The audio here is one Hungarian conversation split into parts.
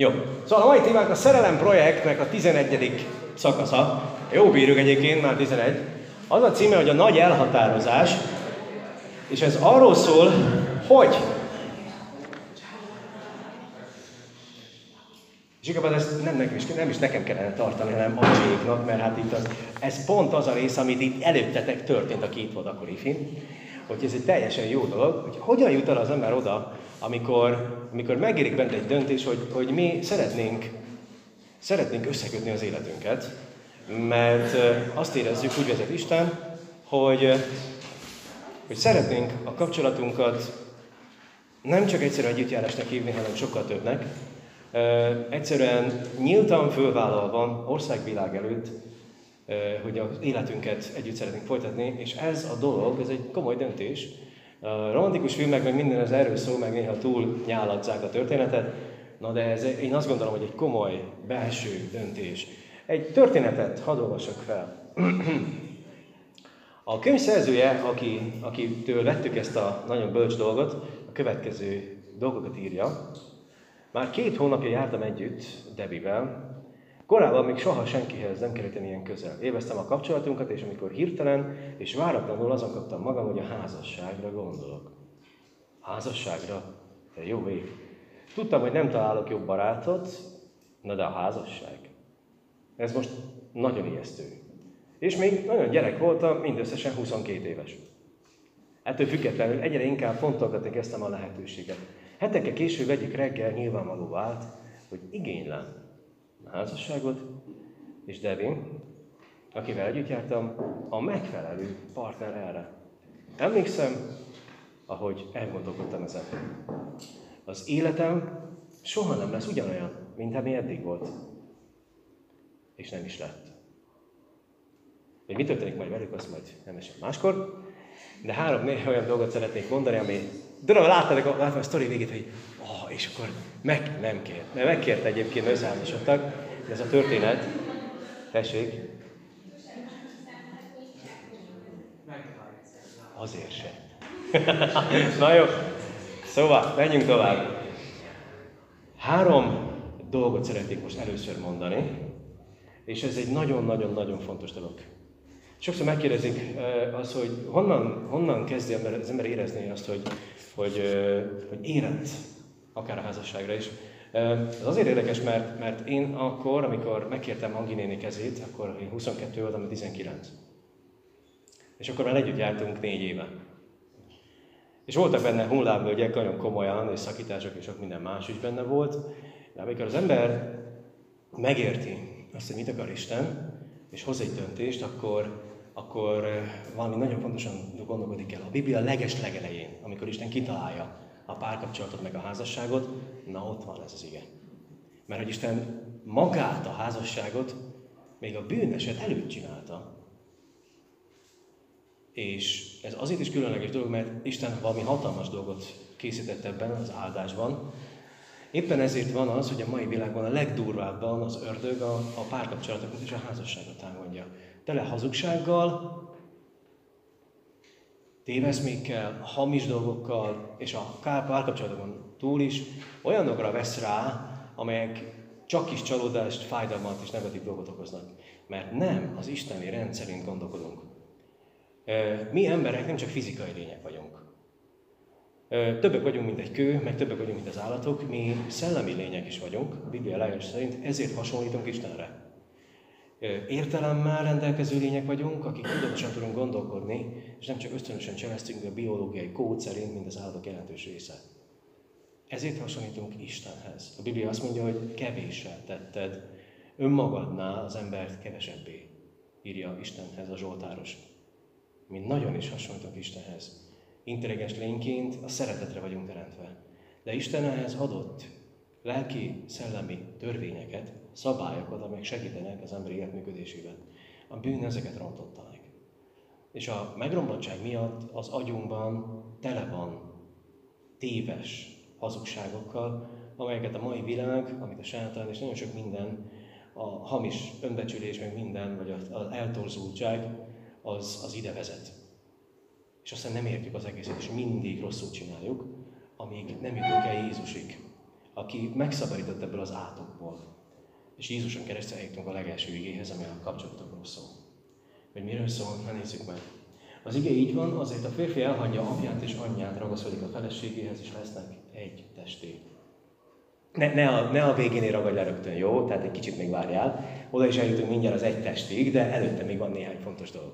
Jó, szóval a mai témánk a Szerelem projektnek a 11. szakasza. Jó bírjuk egyébként, már 11. Az a címe, hogy a nagy elhatározás, és ez arról szól, hogy És igazából ezt nem, nekem is, nem is nekem kellene tartani, hanem Acséknak, mert hát itt az, ez pont az a rész, amit itt előttetek történt a két vadakori film, hogy ez egy teljesen jó dolog, hogy hogyan jut el az ember oda, amikor, amikor megérik bent egy döntés, hogy, hogy mi szeretnénk, szeretnénk összekötni az életünket, mert azt érezzük, úgy vezet Isten, hogy, hogy szeretnénk a kapcsolatunkat nem csak egyszerűen együttjárásnak hívni, hanem sokkal többnek, egyszerűen nyíltan fölvállalva országvilág előtt, hogy az életünket együtt szeretnénk folytatni, és ez a dolog, ez egy komoly döntés. A romantikus filmek meg minden az erről szól, meg néha túl nyáladzzák a történetet, na de ez, én azt gondolom, hogy egy komoly belső döntés. Egy történetet hadd olvasok fel. A könyv szerzője, aki, akitől vettük ezt a nagyon bölcs dolgot, a következő dolgokat írja. Már két hónapja jártam együtt Debivel, Korábban még soha senkihez nem kerültem ilyen közel. Éveztem a kapcsolatunkat, és amikor hirtelen és váratlanul azon kaptam magam, hogy a házasságra gondolok. Házasságra? Te jó ég. Tudtam, hogy nem találok jobb barátot, na de a házasság. Ez most nagyon ijesztő. És még nagyon gyerek voltam, mindösszesen 22 éves. Ettől függetlenül egyre inkább fontolgatni kezdtem a lehetőséget. Hetekkel később egyik reggel nyilvánvaló vált, hogy igénylem házasságot, és Devin, akivel együtt jártam, a megfelelő partner erre. Emlékszem, ahogy elgondolkodtam ezen. Az életem soha nem lesz ugyanolyan, mint ami eddig volt. És nem is lett. Hogy mi történik majd velük, azt majd nem esem máskor. De három olyan dolgot szeretnék mondani, ami... Tudom, láttatok, láttam a sztori végét, hogy oh, és akkor meg nem kért. Mert megkért egyébként összeházasodtak. Ez a történet. Tessék. Azért se. Na jó. Szóval, menjünk tovább. Három dolgot szeretnék most először mondani, és ez egy nagyon-nagyon-nagyon fontos dolog. Sokszor megkérdezik az, hogy honnan, honnan kezdi az ember érezni azt, hogy, hogy, hogy érett akár a házasságra is. Ez azért érdekes, mert, mert én akkor, amikor megkértem Angi néni kezét, akkor én 22 voltam, 19. És akkor már együtt jártunk négy éve. És voltak benne hullámvölgyek, nagyon komolyan, és szakítások, és sok minden más is benne volt. De amikor az ember megérti azt, hogy mit akar Isten, és hoz egy döntést, akkor, akkor valami nagyon fontosan gondolkodik el. A Biblia leges legelején, amikor Isten kitalálja a párkapcsolatot, meg a házasságot, na ott van ez az ige. Mert hogy Isten magát, a házasságot még a bűneset előtt csinálta. És ez azért is különleges dolog, mert Isten valami hatalmas dolgot készített ebben az áldásban. Éppen ezért van az, hogy a mai világban a legdurvábban az ördög a, a párkapcsolatokat és a házasságot támadja. Tele hazugsággal, téveszmékkel, hamis dolgokkal, és a párkapcsolatokon túl is olyanokra vesz rá, amelyek csak is csalódást, fájdalmat és negatív dolgot okoznak. Mert nem az isteni rend szerint gondolkodunk. Mi emberek nem csak fizikai lények vagyunk. Többek vagyunk, mint egy kő, meg többek vagyunk, mint az állatok, mi szellemi lények is vagyunk, a Biblia legalábbis szerint, ezért hasonlítunk Istenre értelemmel rendelkező lények vagyunk, akik tudatosan tudunk gondolkodni, és nem csak ösztönösen cseleztünk a biológiai kód szerint, mint az állatok jelentős része. Ezért hasonlítunk Istenhez. A Biblia azt mondja, hogy kevéssel tetted önmagadnál az embert kevesebbé, írja Istenhez a Zsoltáros. Mi nagyon is hasonlítunk Istenhez. Intelligens lényként a szeretetre vagyunk teremtve. De Isten ehhez adott lelki, szellemi törvényeket, szabályokat, amelyek segítenek az emberi élet. A bűn ezeket rontotta meg. És a megromlottság miatt az agyunkban tele van téves hazugságokkal, amelyeket a mai világ, amit a sátán és nagyon sok minden, a hamis önbecsülés, meg minden, vagy az eltorzultság, az, az ide vezet. És aztán nem értjük az egészet, és mindig rosszul csináljuk, amíg nem jutunk el Jézusig aki megszabadított ebből az átokból. És Jézuson keresztül eljutunk a legelső igéhez, ami a kapcsolatokról szól. Hogy miről szól, ha nézzük meg. Az ige így van, azért a férfi elhagyja apját és anyját, ragaszkodik a feleségéhez, és lesznek egy testé. Ne, ne, a, ne a végén ragadj le rögtön, jó? Tehát egy kicsit még várjál. Oda is eljutunk mindjárt az egy testig, de előtte még van néhány fontos dolog.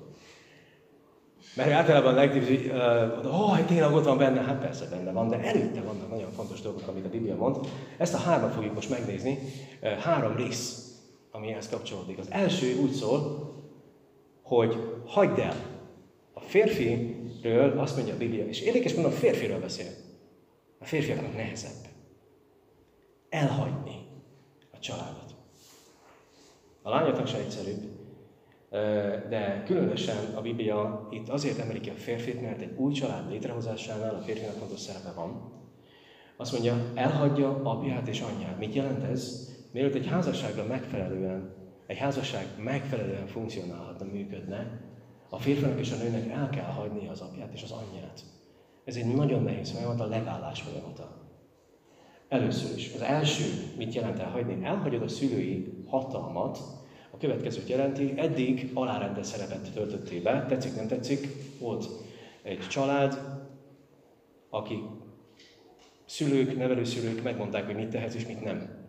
Mert általában legtöbb, hogy oh, tényleg ott van benne, hát persze benne van, de előtte vannak nagyon fontos dolgok, amit a Biblia mond. Ezt a hármat fogjuk most megnézni. Három rész, ami ehhez kapcsolódik. Az első úgy szól, hogy hagyd el. A férfiről azt mondja a Biblia, és érdekes mondom, a férfiről beszél. A férfiaknak nehezebb. Elhagyni a családot. A lányoknak se egyszerűbb, de különösen a Biblia itt azért emeli ki a férfit, mert egy új család létrehozásánál a férfinak fontos szerepe van. Azt mondja, elhagyja apját és anyját. Mit jelent ez? Mielőtt egy házasságra megfelelően, egy házasság megfelelően funkcionálhatna, működne, a férfinak és a nőnek el kell hagyni az apját és az anyját. Ez egy nagyon nehéz folyamat, a levállás folyamata. Először is, az első, mit jelent elhagyni? Elhagyod a szülői hatalmat, a következőt jelenti, eddig alárendes szerepet töltöttél be, tetszik, nem tetszik, volt egy család, aki szülők, nevelőszülők megmondták, hogy mit tehetsz és mit nem.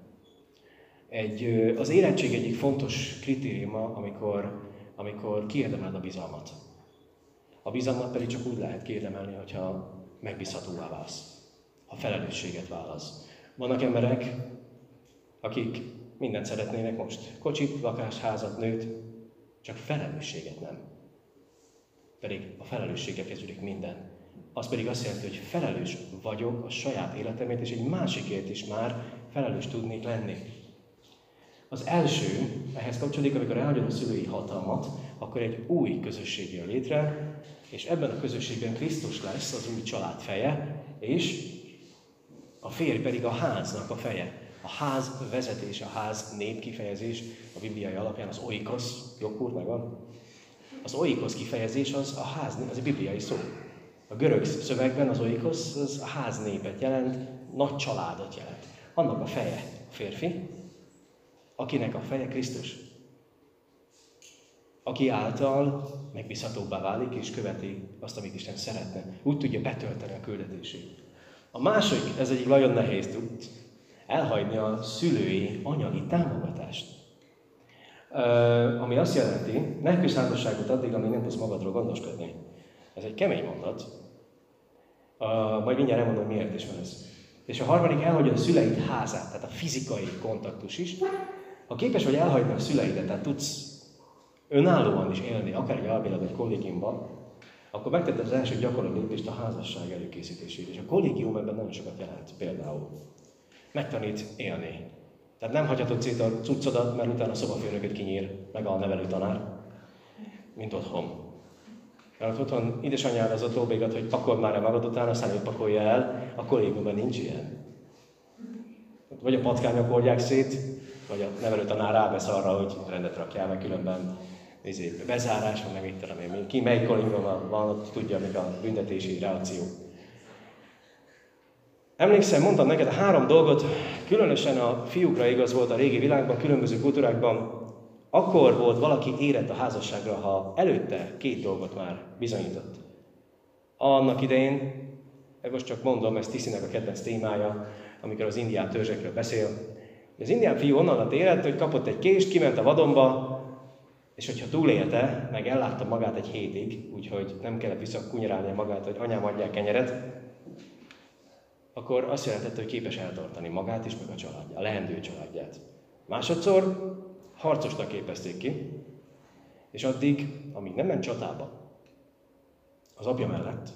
Egy, az érettség egyik fontos kritériuma, amikor, amikor kiérdemeled a bizalmat. A bizalmat pedig csak úgy lehet kiérdemelni, hogyha megbízhatóvá válsz, ha felelősséget válasz. Vannak emberek, akik mindent szeretnének most. Kocsit, lakást, házat, nőt, csak felelősséget nem. Pedig a felelősséggel kezdődik minden. Az pedig azt jelenti, hogy felelős vagyok a saját életemért, és egy másikért is már felelős tudnék lenni. Az első, ehhez kapcsolódik, amikor elhagyod a szülői hatalmat, akkor egy új közösség jön létre, és ebben a közösségben Krisztus lesz az új család feje, és a férj pedig a háznak a feje. A ház vezetés, a ház nép kifejezés a bibliai alapján az oikosz, jobbúr megvan? Az oikosz kifejezés az a ház, az a bibliai szó. A görög szövegben az oikosz az a ház népet jelent, nagy családot jelent. Annak a feje a férfi, akinek a feje Krisztus. Aki által megbízhatóbbá válik és követi azt, amit Isten szeretne. Úgy tudja betölteni a küldetését. A másik, ez egy nagyon nehéz tud, elhagyni a szülői anyagi támogatást. Ami azt jelenti, ne küzd házasságot addig, amíg nem tudsz magadról gondoskodni. Ez egy kemény mondat. Majd mindjárt elmondom, miért is van ez. És a harmadik elhagyja a szüleid házát, tehát a fizikai kontaktus is. Ha képes vagy elhagyni a szüleidet, tehát tudsz önállóan is élni, akár egy albélet vagy kollégiumban, akkor megtetted az első gyakorló lépést a házasság előkészítésére. És a kollégium ebben nagyon sokat jelent például megtanít élni. Tehát nem hagyhatod szét a cuccodat, mert utána a szobafőnököt kinyír, meg a nevelő tanár, mint otthon. Mert otthon édesanyád az ott óbégat, hogy pakold már el magad után, aztán ő pakolja el, a kollégiumban nincs ilyen. Vagy a patkányok oldják szét, vagy a nevelő tanár rávesz arra, hogy rendet rakjál, meg különben izé, bezárás, meg mit tudom én, ki melyik kollégiumban van, ott tudja, még a büntetési reakció. Emlékszem, mondtam neked a három dolgot, különösen a fiúkra igaz volt a régi világban, különböző kultúrákban. Akkor volt valaki érett a házasságra, ha előtte két dolgot már bizonyított. Annak idején, most csak mondom, ez Tiszinek a kedvenc témája, amikor az indián törzsekről beszél. Az indián fiú onnan érett, hogy kapott egy kést, kiment a vadonba, és hogyha túlélte, meg ellátta magát egy hétig, úgyhogy nem kellett visszakunyarálnia magát, hogy anyám adják kenyeret, akkor azt jelentette, hogy képes eltartani magát és meg a családját, a leendő családját. Másodszor harcosnak képezték ki, és addig, amíg nem ment csatába, az apja mellett,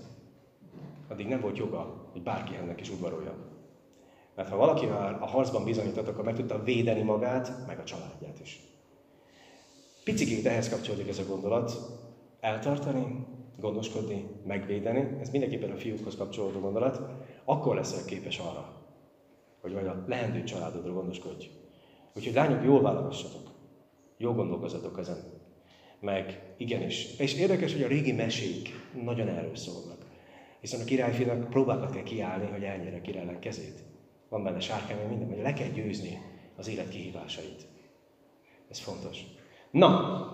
addig nem volt joga, hogy bárki ennek is udvarolja. Mert ha valaki már a harcban bizonyított, akkor meg tudta védeni magát, meg a családját is. Picikét ehhez kapcsolódik ez a gondolat, eltartani, gondoskodni, megvédeni, ez mindenképpen a fiúkhoz kapcsolódó gondolat, akkor leszel képes arra, hogy vagy a lehendő családodról gondoskodj. Úgyhogy lányok, jól válogassatok. Jól gondolkozatok ezen. Meg igenis. És érdekes, hogy a régi mesék nagyon erről szólnak. Hiszen a királyfinak próbákat kell kiállni, hogy elnyere királynak kezét. van benne sárkány, minden, hogy le kell győzni az élet kihívásait. Ez fontos. Na,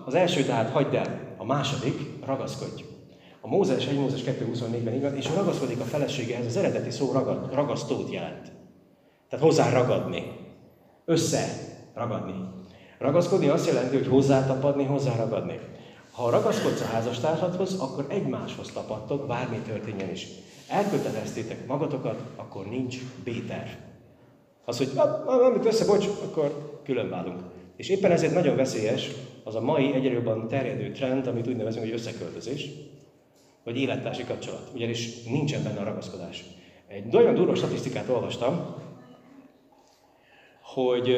az első tehát hagyd el, a második, ragaszkodj. A Mózes 1 Mózes 2.24-ben igaz, és ragaszkodik a feleségehez, az eredeti szó ragad, ragasztót jelent. Tehát hozzá ragadni. Össze ragadni. Ragaszkodni azt jelenti, hogy hozzátapadni, hozzáragadni. Ha ragaszkodsz a házastársadhoz, akkor egymáshoz tapadtok, bármi történjen is. Elköteleztétek magatokat, akkor nincs B-terv. Az, hogy amit össze, bocs, akkor külön válunk. És éppen ezért nagyon veszélyes az a mai egyre jobban terjedő trend, amit úgy nevezünk, hogy összeköltözés, vagy élettársi kapcsolat. Ugyanis nincsen benne a ragaszkodás. Egy nagyon durva statisztikát olvastam, hogy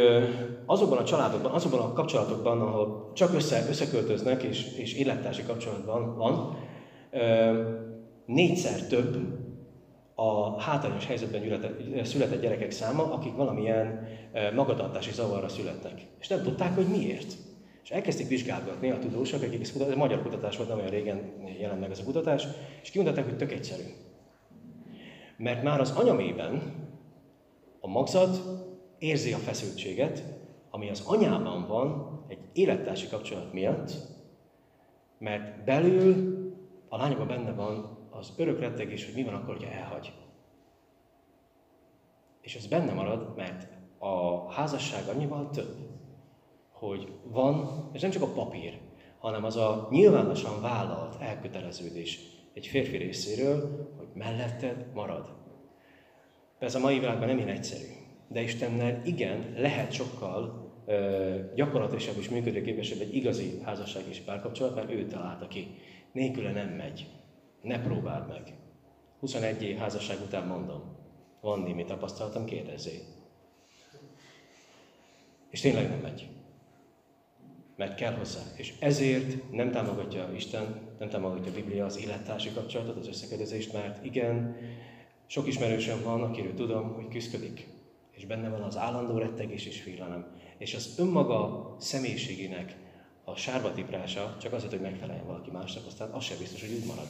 azokban a családokban, azokban a kapcsolatokban, ahol csak össze, összeköltöznek és, és élettársi kapcsolatban van, négyszer több a hátrányos helyzetben született gyerekek száma, akik valamilyen magatartási zavarra születnek. És nem tudták, hogy miért. És elkezdték vizsgálgatni a tudósok, akik ezt ez magyar kutatás volt, nem olyan régen jelent meg ez a kutatás, és kimutatták, hogy tök egyszerű. Mert már az anyamében a magzat érzi a feszültséget, ami az anyában van egy élettársi kapcsolat miatt, mert belül a lányokban benne van az örök rettegés, hogy mi van akkor, hogyha elhagy. És ez benne marad, mert a házasság annyival több, hogy van, és nem csak a papír, hanem az a nyilvánosan vállalt elköteleződés egy férfi részéről, hogy melletted marad. Ez a mai világban nem ilyen egyszerű. De Istennel igen, lehet sokkal ö, gyakorlatilag és működőképesebb egy igazi házasság és párkapcsolat, mert ő találta ki. Nélküle nem megy. Ne próbáld meg. 21 év házasság után mondom. Van némi tapasztalatom, kérdezzé. És tényleg nem megy. Mert kell hozzá. És ezért nem támogatja Isten, nem támogatja a Biblia az élettársi kapcsolatot, az összekedezést, mert igen, sok ismerősöm van, akiről tudom, hogy küzdik. És benne van az állandó rettegés és félelem. És az önmaga személyiségének a sárba tiprása csak azért, hogy megfeleljen valaki másnak, aztán az sem biztos, hogy úgy marad.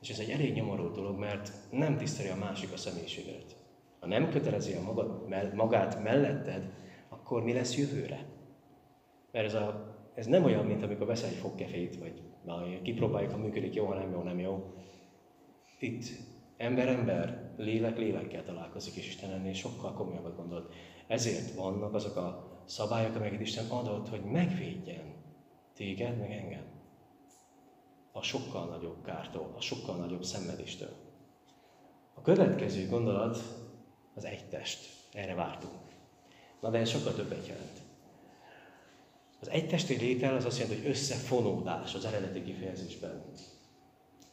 És ez egy elég nyomorú dolog, mert nem tiszteli a másik a személyiséget. Ha nem kötelezi a magad, magát melletted, akkor mi lesz jövőre? Mert ez, a, ez nem olyan, mint amikor veszel egy fogkefét, vagy na, kipróbáljuk, ha működik jó, ha nem jó, nem jó. Itt ember-ember, lélek-lélekkel találkozik, és Isten ennél sokkal komolyabbat gondol. Ezért vannak azok a szabályok, amelyeket Isten adott, hogy megvédjen téged, meg engem. A sokkal nagyobb kártól, a sokkal nagyobb szenvedéstől. A következő gondolat az egy test. Erre vártunk. Na de ez sokkal többet jelent. Az egy testi létel az azt jelenti, hogy összefonódás az eredeti kifejezésben.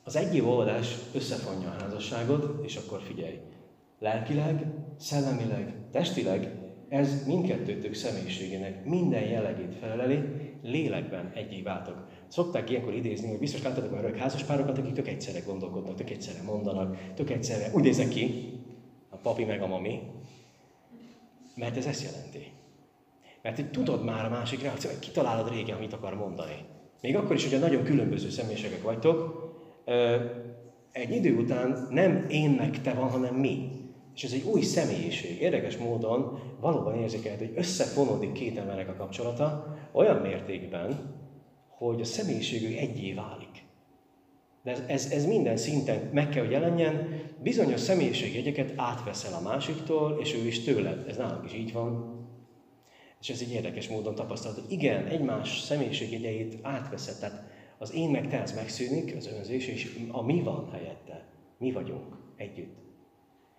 Az egyéb oldás összefonja a házasságot, és akkor figyelj. Lelkileg, szellemileg, testileg ez mindkettőtök személyiségének minden jellegét feleleli, lélekben egyé váltok. Szokták ilyenkor idézni, hogy biztos láttatok már örök házaspárokat, akik tök egyszerre gondolkodnak, tök egyszerre mondanak, tök egyszerre úgy néznek ki, a papi meg a mami, mert ez ezt jelenti. Mert hogy tudod már a másik reakció, hogy kitalálod régen, amit akar mondani. Még akkor is, hogy a nagyon különböző személyiségek vagytok, egy idő után nem én meg te van, hanem mi. És ez egy új személyiség. Érdekes módon valóban érzékelhető, hogy összefonódik két emberek a kapcsolata olyan mértékben, hogy a személyiségük egyé válik. De ez, ez, ez minden szinten meg kell, hogy jelenjen, bizonyos személyiségjegyeket átveszel a másiktól, és ő is tőled. Ez nálunk is így van. És ez egy érdekes módon tapasztalt, hogy igen, egymás személyiségjegyeit átveszed. Tehát az én meg te, az megszűnik, az önzés, és a mi van helyette. Mi vagyunk együtt.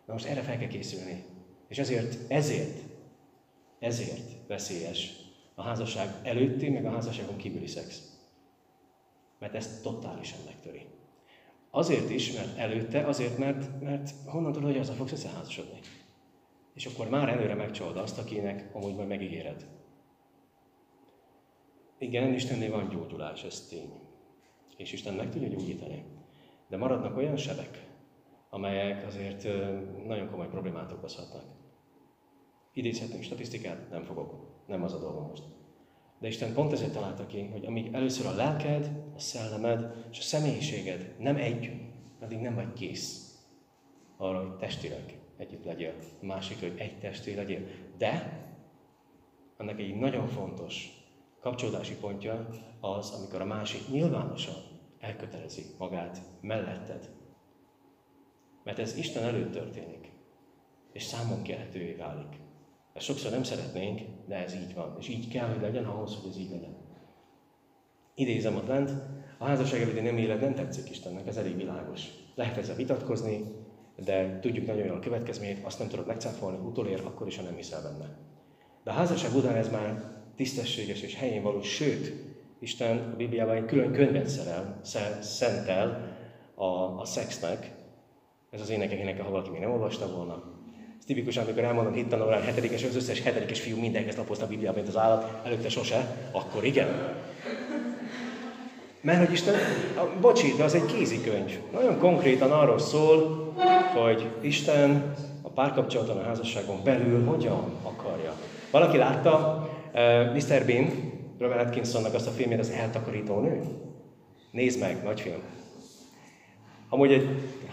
Na most erre fel kell készülni. És ezért, ezért, ezért veszélyes a házasság előtti, meg a házasságon kívüli szex. Mert ezt totálisan megtöri. Azért is, mert előtte, azért, mert, mert honnan tudod, hogy azzal fogsz összeházasodni. És akkor már előre megcsalod azt, akinek amúgy majd megígéred. Igen, Istennél van gyógyulás, ez tény. És Isten meg tudja gyógyítani. De maradnak olyan sebek, amelyek azért nagyon komoly problémát okozhatnak. Idézhetnénk statisztikát? Nem fogok. Nem az a dolgom most. De Isten pont ezért találta ki, hogy amíg először a lelked, a szellemed és a személyiséged nem egy, addig nem vagy kész arra, hogy testileg együtt legyél. A másik, hogy egy testé legyél. De annak egy nagyon fontos kapcsolódási pontja az, amikor a másik nyilvánosan elkötelezi magát melletted. Mert ez Isten előtt történik, és számon kérhetővé válik. Ezt sokszor nem szeretnénk, de ez így van. És így kell, hogy legyen ahhoz, hogy ez így legyen. Idézem ott lent, a házasság előtti nem élet nem tetszik Istennek, ez elég világos. Lehet ezzel vitatkozni, de tudjuk nagyon jól a következményét, azt nem tudod megcáfolni, utolér, akkor is, ha nem hiszel benne. De a házasság után ez már tisztességes és helyén való, sőt, Isten a Bibliában egy külön könyvet szerel, szentel a, a szexnek. Ez az énekek ha valaki még nem olvasta volna. Ez tipikusan, amikor elmondom hittanórán hetedikes, az összes hetedikes fiú mindenki lapozta a Bibliában, mint az állat, előtte sose, akkor igen. Mert hogy Isten, bocsi, de az egy kézikönyv. Nagyon konkrétan arról szól, hogy Isten a párkapcsolaton, a házasságon belül hogyan akarja. Valaki látta uh, Mr. Bean, Robert Atkinsonnak azt a filmjét, az Eltakarító nő? Nézd meg, nagy film. Amúgy egy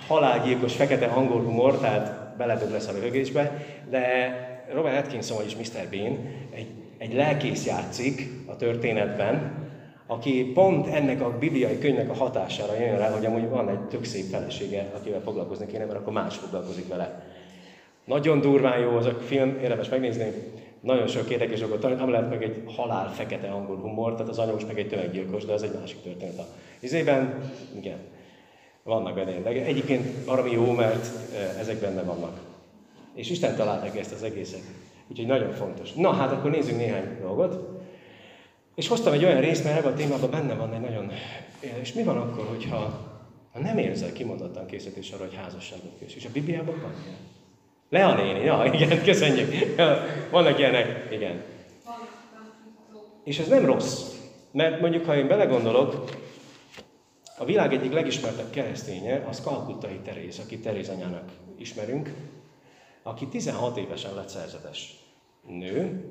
halálgyilkos, fekete angol humor, tehát beledög lesz a röhögésbe, de Robert Atkinson, vagyis Mr. Bean, egy, egy lelkész játszik a történetben, aki pont ennek a bibliai könyvnek a hatására jön rá, hogy amúgy van egy tök szép felesége, akivel foglalkozni kéne, mert akkor más foglalkozik vele. Nagyon durván jó az a film, érdemes megnézni. Nagyon sok érdekes dolgot tanít, lehet meg egy halál fekete angol humor, tehát az anyós meg egy tömeggyilkos, de az egy másik történet. Izében, igen, vannak benne de Egyébként arra jó, mert e, ezek benne vannak. És Isten találták ezt az egészet. Úgyhogy nagyon fontos. Na hát akkor nézzünk néhány dolgot. És hoztam egy olyan részt, mert ebben a témában benne van egy nagyon... És mi van akkor, hogyha ha nem érzel kimondottan készítés arra, hogy házasságot kös? És a Bibliában van ilyen. Lea néni, ja, igen, köszönjük. Vannak ilyenek, igen. És ez nem rossz. Mert mondjuk, ha én belegondolok, a világ egyik legismertebb kereszténye az Kalkuttai Teréz, aki Teréz anyának ismerünk, aki 16 évesen lett szerzetes nő,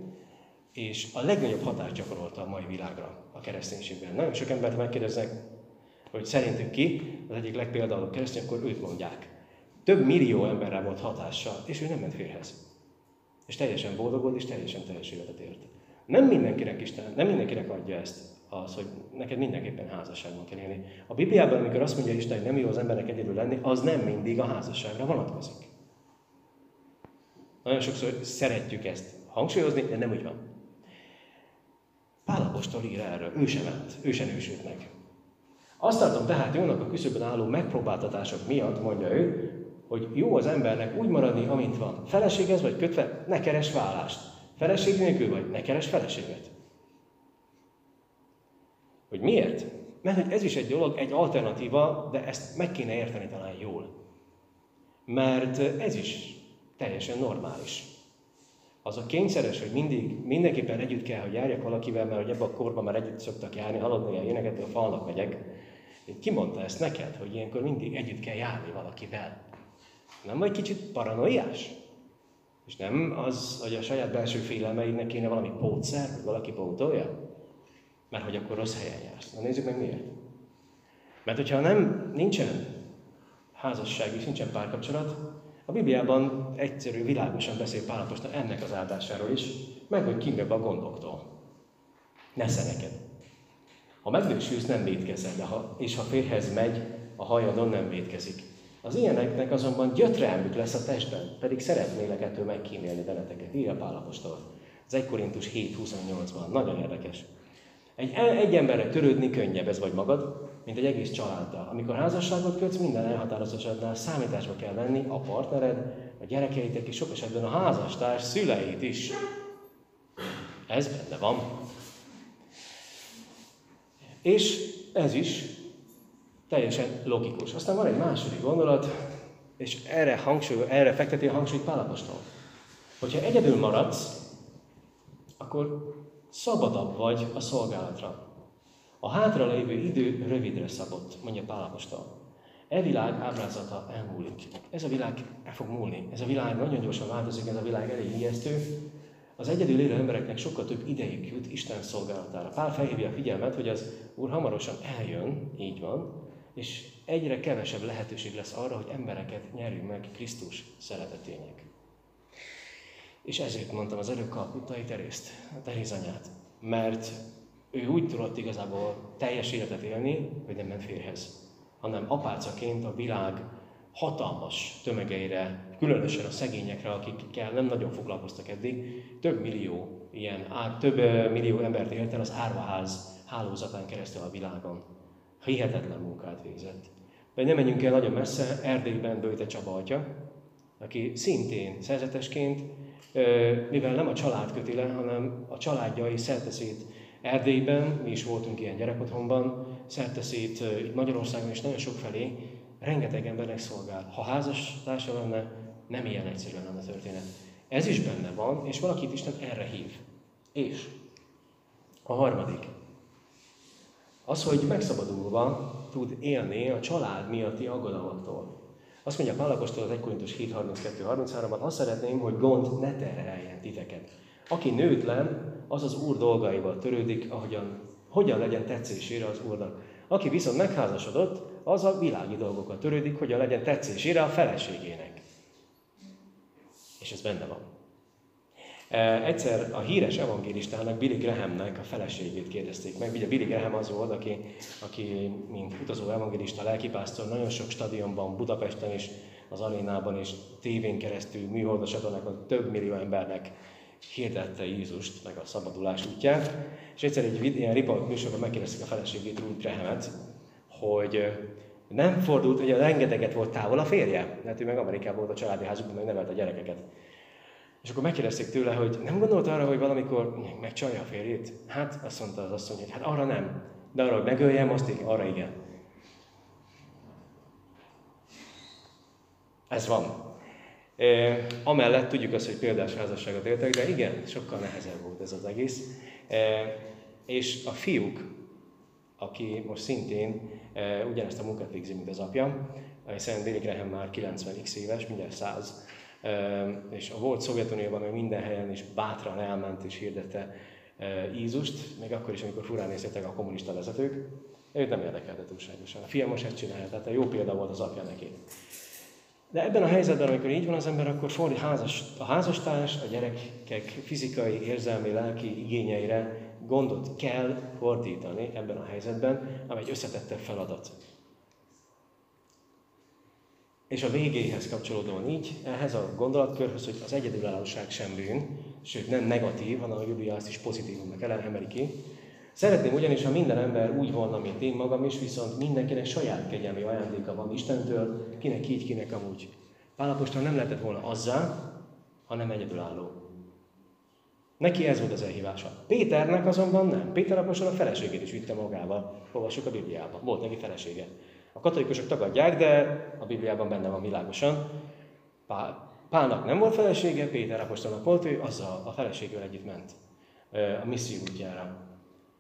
és a legnagyobb hatást gyakorolta a mai világra a kereszténységben. Nagyon sok embert megkérdeznek, hogy szerintük ki az egyik legpéldául keresztény, akkor őt mondják. Több millió emberre volt hatással, és ő nem ment férhez. És teljesen boldog volt, és teljesen teljes életet élt. Nem mindenkinek Isten, nem mindenkinek adja ezt az, hogy neked mindenképpen házasságban kell élni. A Bibliában, amikor azt mondja Isten, hogy nem jó az embernek egyedül lenni, az nem mindig a házasságra vonatkozik. Nagyon sokszor szeretjük ezt hangsúlyozni, de nem úgy van. Pálapostól ír erről, ő sem ment, ő sem ősült meg. Azt tartom tehát jónak a küszöbön álló megpróbáltatások miatt, mondja ő, hogy jó az embernek úgy maradni, amint van. Feleségez vagy kötve, ne keres vállást. Feleség nélkül vagy, ne keres feleséget. Hogy miért? Mert hogy ez is egy dolog, egy alternatíva, de ezt meg kéne érteni talán jól. Mert ez is teljesen normális az a kényszeres, hogy mindig, mindenképpen együtt kell, hogy járjak valakivel, mert hogy ebben a korban már együtt szoktak járni, haladni ilyen éneket, a falnak megyek. Ki mondta ezt neked, hogy ilyenkor mindig együtt kell járni valakivel? Nem vagy kicsit paranoiás? És nem az, hogy a saját belső félelmeidnek kéne valami pótszer, hogy valaki pótolja? Mert hogy akkor rossz helyen jársz. Na nézzük meg miért. Mert hogyha nem, nincsen házasság és nincsen párkapcsolat, a Bibliában egyszerű, világosan beszél Pálapostól ennek az áldásáról is, meg hogy kinőbb a gondoktól. Ne neked. Ha megnősülsz, nem védkezel, de ha, és ha férhez megy, a hajadon nem védkezik. Az ilyeneknek azonban gyötrelmük lesz a testben, pedig szeretnélek ettől megkímélni benneteket, írja Pálapostól. Az 1 Korintus 7.28-ban. Nagyon érdekes. Egy, egy emberre törődni könnyebb, ez vagy magad, mint egy egész családdal. Amikor házasságot kötsz, minden elhatározottságnál számításba kell venni a partnered, a gyerekeitek és sok esetben a házastárs szüleit is. Ez benne van. És ez is teljesen logikus. Aztán van egy második gondolat, és erre, hangsúly, erre fekteti a hangsúlyt Pálapostól. Hogyha egyedül maradsz, akkor szabadabb vagy a szolgálatra. A hátra lévő idő rövidre szabott, mondja Pálapostól. E világ ábrázata elmúlik. Ez a világ el fog múlni. Ez a világ nagyon gyorsan változik, ez a világ elég ijesztő. Az egyedül élő embereknek sokkal több idejük jut Isten szolgálatára. Pál felhívja a figyelmet, hogy az Úr hamarosan eljön, így van, és egyre kevesebb lehetőség lesz arra, hogy embereket nyerjünk meg Krisztus szeretetének. És ezért mondtam az előbb Kalkuttai Terészt, a Teréz anyát. Mert ő úgy tudott igazából teljes életet élni, hogy nem ment férhez, hanem apácaként a világ hatalmas tömegeire, különösen a szegényekre, akikkel nem nagyon foglalkoztak eddig, több millió ilyen, több millió embert élt el az árvaház hálózatán keresztül a világon. Hihetetlen munkát végzett. De nem menjünk el nagyon messze, Erdélyben Böjte Csaba atya, aki szintén szerzetesként, mivel nem a család köti le, hanem a családjai szerteszét Erdélyben, mi is voltunk ilyen gyerekotthonban, szerteszét itt Magyarországon is nagyon sok felé, rengeteg embernek szolgál. Ha házas társa lenne, nem ilyen egyszerűen lenne a történet. Ez is benne van, és valakit Isten erre hív. És a harmadik, az, hogy megszabadulva tud élni a család miatti aggodalmaktól. Azt mondja Pálapostól az 1 Korintus 7.32-33-ban, azt szeretném, hogy gond ne terheljen titeket. Aki nőtlen, az az Úr dolgaival törődik, ahogyan, hogyan legyen tetszésére az Úrnak. Aki viszont megházasodott, az a világi dolgokat törődik, hogyan legyen tetszésére a feleségének. És ez benne van. Egyszer a híres evangélistának, Billy Grahamnek a feleségét kérdezték meg. Ugye Billy Graham az volt, aki, aki mint utazó evangélista, lelkipásztor nagyon sok stadionban, Budapesten is, az arénában és tévén keresztül műholdas több millió embernek hirdette Jézust, meg a szabadulás útját. És egyszer egy ilyen riport műsorban megkérdezték a feleségét, Ruth Grahamet, hogy nem fordult, hogy a rengeteget volt távol a férje, mert ő meg Amerikában volt a családi házukban, meg nevelt a gyerekeket. És akkor megkérdezték tőle, hogy nem gondolt arra, hogy valamikor megcsalja a férjét? Hát azt mondta az asszony, hogy hát arra nem. De arra, hogy megöljem, azt igen, arra igen. Ez van. E, amellett tudjuk azt, hogy példás házasságot éltek, de igen, sokkal nehezebb volt ez az egész. E, és a fiúk, aki most szintén e, ugyanezt a munkát végzi, mint az apja, hiszen Billy Graham már 90x éves, mindjárt 100, és a volt Szovjetunióban meg minden helyen is bátran elment és hirdette Ízust, még akkor is, amikor furán néztek a kommunista vezetők, őt nem érdekelte túlságosan. A fiam most ezt csinálja, tehát jó példa volt az apja neki. De ebben a helyzetben, amikor így van az ember, akkor fordít házas, a házastárs, a gyerekek fizikai, érzelmi, lelki igényeire gondot kell fordítani ebben a helyzetben, amely egy összetettebb feladat. És a végéhez kapcsolódóan így, ehhez a gondolatkörhöz, hogy az egyedülállóság sem bűn, sőt nem negatív, hanem a Biblia ezt is pozitívumnak emeli ki. Szeretném ugyanis, ha minden ember úgy volna, mint én magam is, viszont mindenkinek saját kegyelmi ajándéka van Istentől, kinek így, kinek amúgy. Pálapostól nem lehetett volna azzá, ha nem egyedülálló. Neki ez volt az elhívása. Péternek azonban nem. Péter apostol a feleségét is vitte magával. Olvassuk a Bibliában. Volt neki felesége. A katolikusok tagadják, de a Bibliában benne van világosan. Pál, Pálnak nem volt felesége, Péter apostolnak volt, ő azzal a feleségével együtt ment a misszió útjára.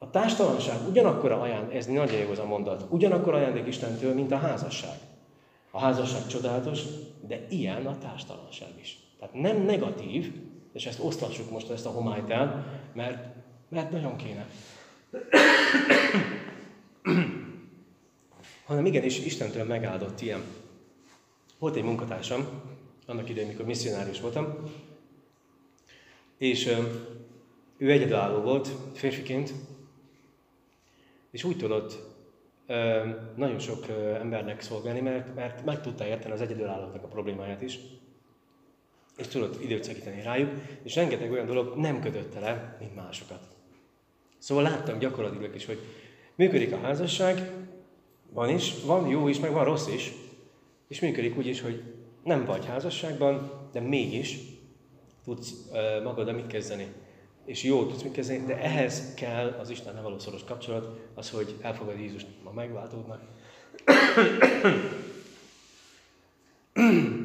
A társtalanság ugyanakkor ajándék, ez nagyon jó az a mondat, ugyanakkor ajándék Istentől, mint a házasság. A házasság csodálatos, de ilyen a társtalanság is. Tehát nem negatív, és ezt osztassuk most ezt a homályt el, mert, mert nagyon kéne hanem igenis Istentől megáldott ilyen. Volt egy munkatársam, annak idején, mikor misszionárius voltam, és ő egyedülálló volt férfiként, és úgy tudott nagyon sok embernek szolgálni, mert, mert meg tudta érteni az egyedülállóknak a problémáját is, és tudott időt szakítani rájuk, és rengeteg olyan dolog nem kötötte le, mint másokat. Szóval láttam gyakorlatilag is, hogy működik a házasság, van is, van jó is, meg van rossz is. És működik úgy is, hogy nem vagy házasságban, de mégis tudsz uh, magad mit kezdeni. És jól tudsz mit kezdeni, de ehhez kell az Istennel való szoros kapcsolat, az, hogy elfogad Jézust, ma megváltódnak.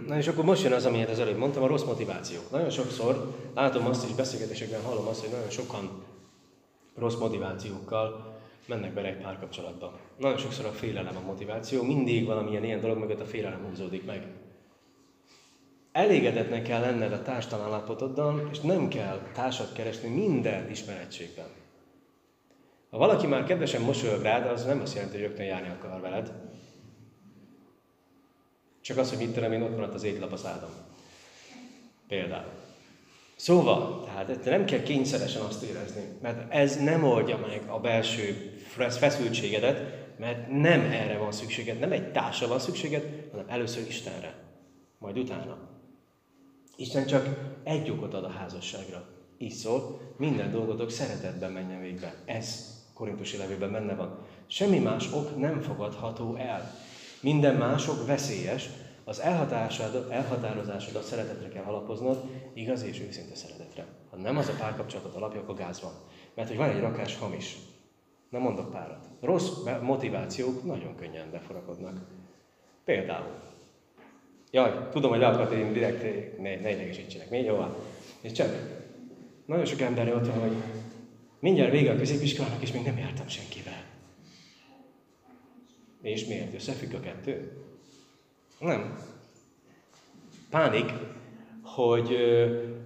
Na és akkor most jön az, amiért az előbb mondtam, a rossz motiváció. Nagyon sokszor látom azt, és beszélgetésekben hallom azt, hogy nagyon sokan rossz motivációkkal mennek bele egy párkapcsolatba. Nagyon sokszor a félelem a motiváció, mindig valamilyen ilyen dolog mögött a félelem húzódik meg. Elégedetnek kell lenned a társtalan állapotoddal, és nem kell társat keresni minden ismerettségben. Ha valaki már kedvesen mosolyog rád, az nem azt jelenti, hogy rögtön járni akar veled. Csak az, hogy mit tudom én, ott maradt az étlap a szádam. Például. Szóval, tehát nem kell kényszeresen azt érezni, mert ez nem oldja meg a belső feszültségedet, mert nem erre van szükséged, nem egy társra van szükséged, hanem először Istenre, majd utána. Isten csak egy okot ad a házasságra. Így szól, minden dolgotok szeretetben menjen végbe. Ez korintusi levélben benne van. Semmi más ok nem fogadható el. Minden mások veszélyes, az elhatározásod, a szeretetre kell alapoznod, igaz és őszinte szeretetre. Ha nem az a párkapcsolatot alapja, akkor gáz van. Mert hogy van egy rakás hamis. Nem mondok párat. Rossz motivációk nagyon könnyen beforakodnak. Például. Jaj, tudom, hogy akartam én direkt, ne, ne idegesítsenek. Még jóvá. És csak nagyon sok ember ott van, hogy mindjárt vége a középiskolának, és még nem jártam senkivel. És miért? Összefügg a kettő? Nem. Pánik, hogy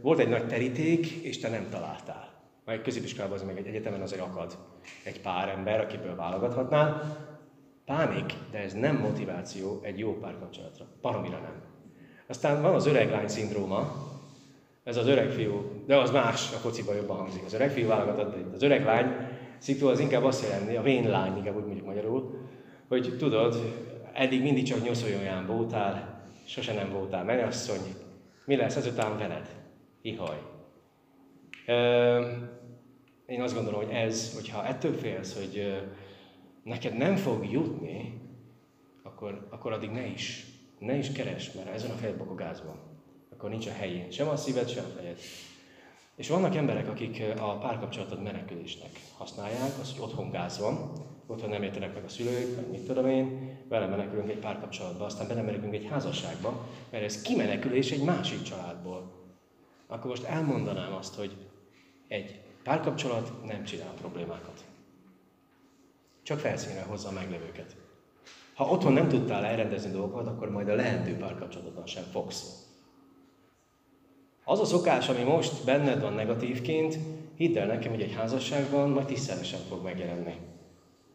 volt egy nagy teríték, és te nem találtál. Majd középiskolában az meg egy egyetemen azért akad egy pár ember, akiből válogathatnál. Pánik, de ez nem motiváció egy jó párkapcsolatra. Baromira nem. Aztán van az öreg lány szindróma, ez az öreg fiú, de az más, a fociba jobban hangzik. Az öreg fiú válogatott, de az öreg lány szitu az inkább azt jelenti, a vén lány, inkább úgy mondjuk magyarul, hogy tudod, eddig mindig csak nyoszoljon voltál, sose nem voltál menyasszony, mi lesz ezután veled? Ihaj. Én azt gondolom, hogy ez, hogyha ettől félsz, hogy neked nem fog jutni, akkor, akkor addig ne is, ne is keres, mert ezen a fejbokogázban, akkor nincs a helyén, sem a szíved, sem a fejed. És vannak emberek, akik a párkapcsolatot menekülésnek használják, az, hogy otthon gáz van, otthon nem értenek meg a szülők, meg mit tudom én, vele menekülünk egy párkapcsolatba, aztán belemenekülünk egy házasságba, mert ez kimenekülés egy másik családból. Akkor most elmondanám azt, hogy egy párkapcsolat nem csinál problémákat. Csak felszínre hozza a meglevőket. Ha otthon nem tudtál elrendezni dolgokat, akkor majd a lehető párkapcsolatban sem fogsz. Az a szokás, ami most benned van negatívként, hidd el nekem, hogy egy házasságban majd tízszeresen fog megjelenni.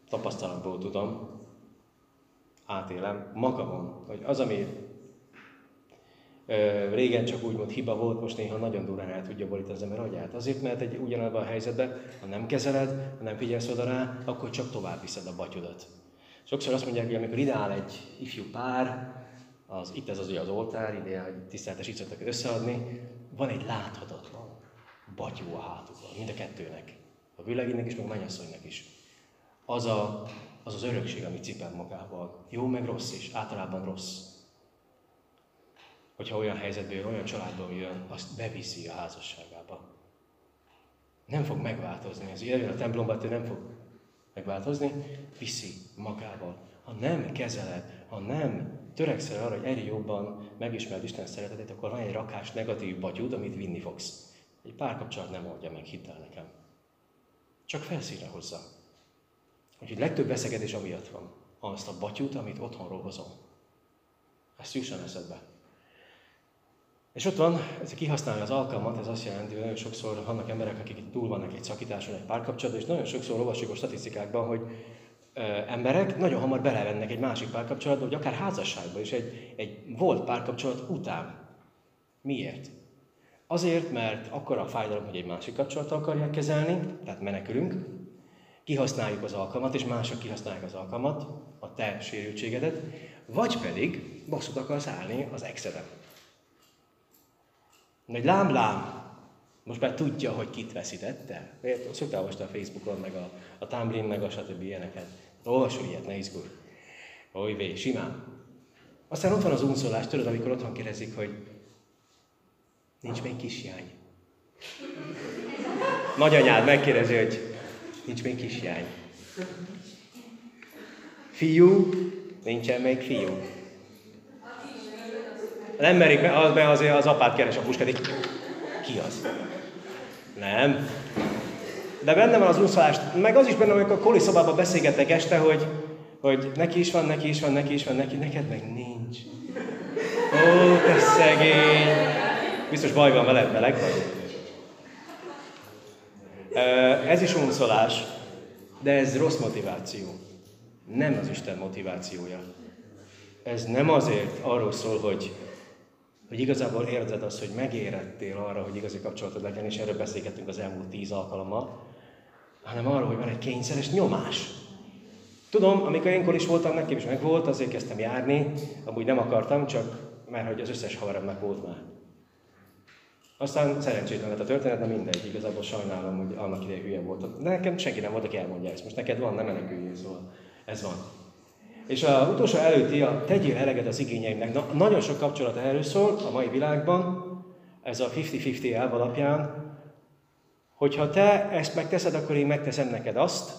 Tapasztalatból tudom, átélem magamon, hogy az, ami régen csak úgymond hiba volt, most néha nagyon durán el tudja borítani az ember agyát. Azért, mert egy ugyanabban a helyzetben, ha nem kezeled, ha nem figyelsz oda rá, akkor csak tovább viszed a batyodat. Sokszor azt mondják, hogy amikor ideál egy ifjú pár, az, itt ez az, az oltár, ide egy tiszteltes icotokat összeadni, van egy láthatatlan batyú a hátukban, mind a kettőnek. A világinek is, meg mennyasszonynak is. Az, a, az az örökség, amit cipel magával. Jó, meg rossz is, általában rossz. Hogyha olyan helyzetből jön, olyan családból jön, azt beviszi a házasságába. Nem fog megváltozni. Ez eljön a templomba, te nem fog megváltozni, viszi magával. Ha nem kezeled, ha nem törekszel arra, hogy egyre jobban megismerd Isten szeretetét, akkor van egy rakás negatív batyúd, amit vinni fogsz. Egy párkapcsolat nem oldja meg, hidd el nekem. Csak felszínre hozza. Úgyhogy legtöbb veszegedés amiatt van. Azt a batyút, amit otthonról hozom. Ezt jusson eszedbe. És ott van, ez kihasználni az alkalmat, ez azt jelenti, hogy nagyon sokszor vannak emberek, akik túl vannak egy szakításon, egy párkapcsolatban, és nagyon sokszor olvasjuk a statisztikákban, hogy emberek nagyon hamar belevennek egy másik párkapcsolatba, vagy akár házasságba is egy, egy volt párkapcsolat után. Miért? Azért, mert akkor a fájdalom, hogy egy másik kapcsolattal akarják kezelni, tehát menekülünk, kihasználjuk az alkalmat, és mások kihasználják az alkalmat, a te sérültségedet, vagy pedig bosszút akarsz állni az exeden. Nagy lám, lám, most már tudja, hogy kit veszítette. Szoktál olvasni a Facebookon, meg a, a Tumblr, meg a stb. ilyeneket. Olvasol ilyet, ne izgulj. Oly vé, simán. Aztán ott van az unszolás, tudod, amikor otthon kérdezik, hogy nincs még kisjány. Nagyanyád megkérdezi, hogy nincs még kisjány. Fiú, nincsen még fiú. Nem merik, az, mert azért az apát keres a puskedik. Ki az? Nem. De benne van az unszolás, meg az is benne, amikor a koli szobában beszélgetek este, hogy, hogy neki is van, neki is van, neki is van, neki, neked meg nincs. Ó, te szegény! Biztos baj van veled, meleg vagy. Ez is unszolás, de ez rossz motiváció. Nem az Isten motivációja. ez nem azért arról szól, hogy, hogy igazából érzed azt, hogy megérettél arra, hogy igazi kapcsolatod legyen, és erről beszélgettünk az elmúlt tíz alkalommal, hanem arról, hogy van egy kényszeres nyomás. Tudom, amikor énkor is voltam, nekem is megvolt, azért kezdtem járni, amúgy nem akartam, csak mert hogy az összes haveromnak volt már. Aztán szerencsétlen lett a történet, de mindegy, igazából sajnálom, hogy annak idején hülye voltam. De nekem senki nem volt, aki elmondja ezt. Most neked van, nem meneküljél, szóval ez van. És a utolsó előtti a tegyél eleget az igényeimnek. Na, nagyon sok kapcsolat erről szól a mai világban, ez a 50-50 elv alapján, hogyha te ezt megteszed, akkor én megteszem neked azt,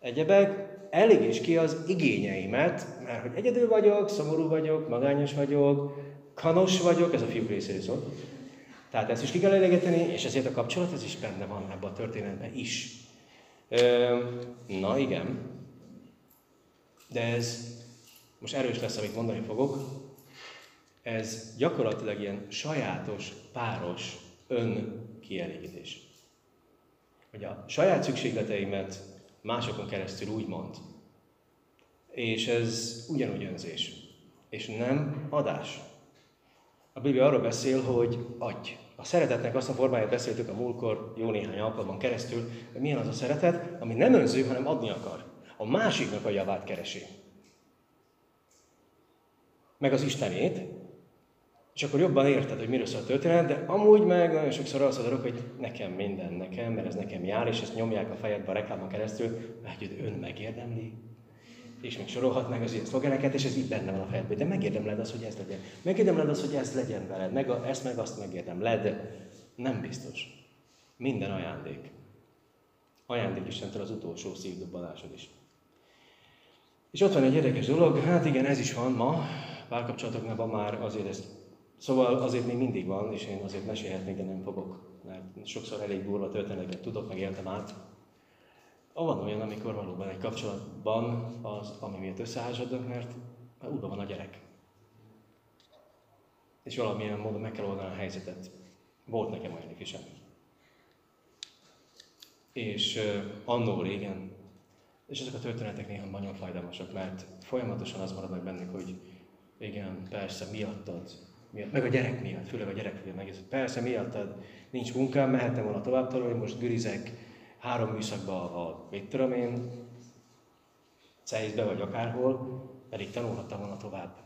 egyebek, is ki az igényeimet, mert hogy egyedül vagyok, szomorú vagyok, magányos vagyok, kanos vagyok, ez a fiúk részéről szól. Tehát ezt is ki kell elegeteni, és ezért a kapcsolat, ez is benne van ebben a történetben is. Ö, na igen. De ez, most erős lesz, amit mondani fogok, ez gyakorlatilag ilyen sajátos, páros önkielégítés. Hogy a saját szükségleteimet másokon keresztül úgy mond. És ez ugyanúgy önzés. És nem adás. A Biblia arról beszél, hogy adj. A szeretetnek azt a formáját beszéltük a múlkor jó néhány alkalommal keresztül, hogy milyen az a szeretet, ami nem önző, hanem adni akar. A másiknak a javát keresi. Meg az Istenét, és akkor jobban érted, hogy miről szól a történet, de amúgy meg nagyon sokszor az adok, hogy nekem minden nekem, mert ez nekem jár, és ezt nyomják a fejedbe a reklámon keresztül, hogy ön megérdemli. És még sorolhatnánk az ilyen szlogeneket, és ez így benne van a fejedben. De megérdemled az, hogy ez legyen. Megérdemled az, hogy ez legyen veled. Meg a, ezt meg azt megérdemled. Nem biztos. Minden ajándék. Ajándék Istentől az utolsó szívdobbanásod is. És ott van egy érdekes dolog, hát igen, ez is van ma, párkapcsolatoknál már azért ezt Szóval azért még mindig van, és én azért mesélhetnék, de nem fogok, mert sokszor elég durva történeteket tudok, meg éltem át. Van olyan, amikor valóban egy kapcsolatban az, ami miatt összeházasodnak, mert úrban van a gyerek. És valamilyen módon meg kell oldani a helyzetet. Volt nekem olyan is. És uh, annó régen, és ezek a történetek néha nagyon fájdalmasak, mert folyamatosan az marad meg bennük, hogy igen, persze, miattad, miatt, meg a gyerek miatt, főleg a gyerek miatt megérzett. Persze, miattad nincs munkám, mehetem volna tovább tanulni, most gürizek három műszakba a, mit tudom én, Ceizbe vagy akárhol, pedig tanulhattam volna tovább.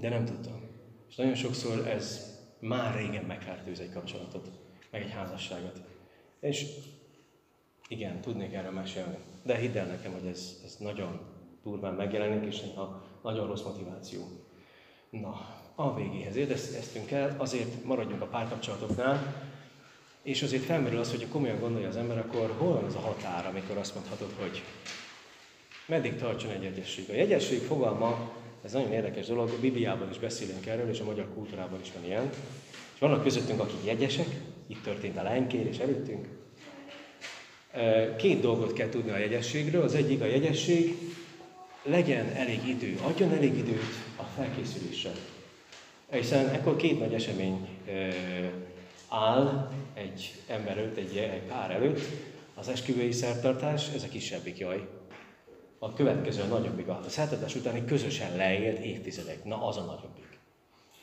De nem tudtam. És nagyon sokszor ez már régen megfertőz egy kapcsolatot, meg egy házasságot. És igen, tudnék erről mesélni. De hidd el nekem, hogy ez, ez nagyon durván megjelenik, és néha nagyon rossz motiváció. Na, a végéhez érkeztünk el, azért maradjunk a párkapcsolatoknál, és azért felmerül az, hogy komolyan gondolja az ember, akkor hol van az a határ, amikor azt mondhatod, hogy meddig tartson egy egyesség. A jegyesség fogalma, ez nagyon érdekes dolog, a Bibliában is beszélünk erről, és a magyar kultúrában is van ilyen. És vannak közöttünk, akik jegyesek, itt történt a lánykérés előttünk. Két dolgot kell tudni a jegyességről. Az egyik a jegyesség, legyen elég idő, adjon elég időt a felkészülésre. Hiszen ekkor két nagy esemény áll egy ember előtt, egy, egy pár előtt, az esküvői szertartás, ez a kisebbik jaj. A következő a nagyobbik, a szertartás utáni közösen leélt évtizedek, na az a nagyobbik.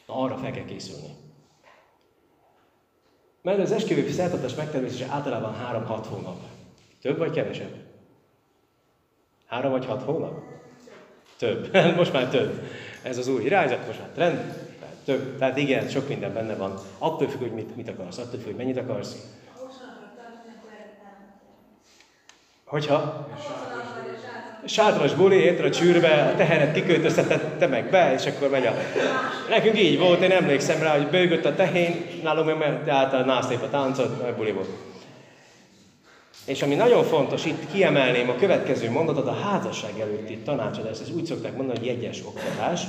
Na arra fel kell készülni. Mert az esküvői szertartás megtervezése általában 3-6 hónap. Több vagy kevesebb? Három vagy hat hónap? Több. Most már több. Ez az új irányzat, most már trend. Több, tehát igen, sok minden benne van. Attól függ, hogy mit, mit akarsz, attól függ, hogy mennyit akarsz. Hogyha? Sátras buli, érted a csűrbe, a teheret kiköltöztetette meg be, és akkor megy a... Nekünk így volt, én emlékszem rá, hogy bőgött a tehén, nálunk meg át a táncot, a buli volt. És ami nagyon fontos, itt kiemelném a következő mondatot, a házasság előtti tanácsadás, ezt úgy szokták mondani, hogy jegyes oktatás.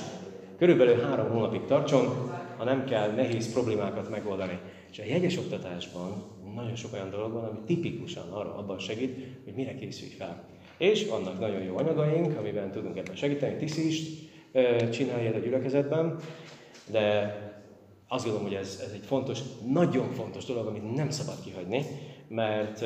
Körülbelül három hónapig tartson, ha nem kell nehéz problémákat megoldani. És a jegyes oktatásban nagyon sok olyan dolog van, ami tipikusan arra abban segít, hogy mire készülj fel. És vannak nagyon jó anyagaink, amiben tudunk ebben segíteni. Tiszi is csinálja a gyülekezetben, de azt gondolom, hogy ez, ez egy fontos, nagyon fontos dolog, amit nem szabad kihagyni, mert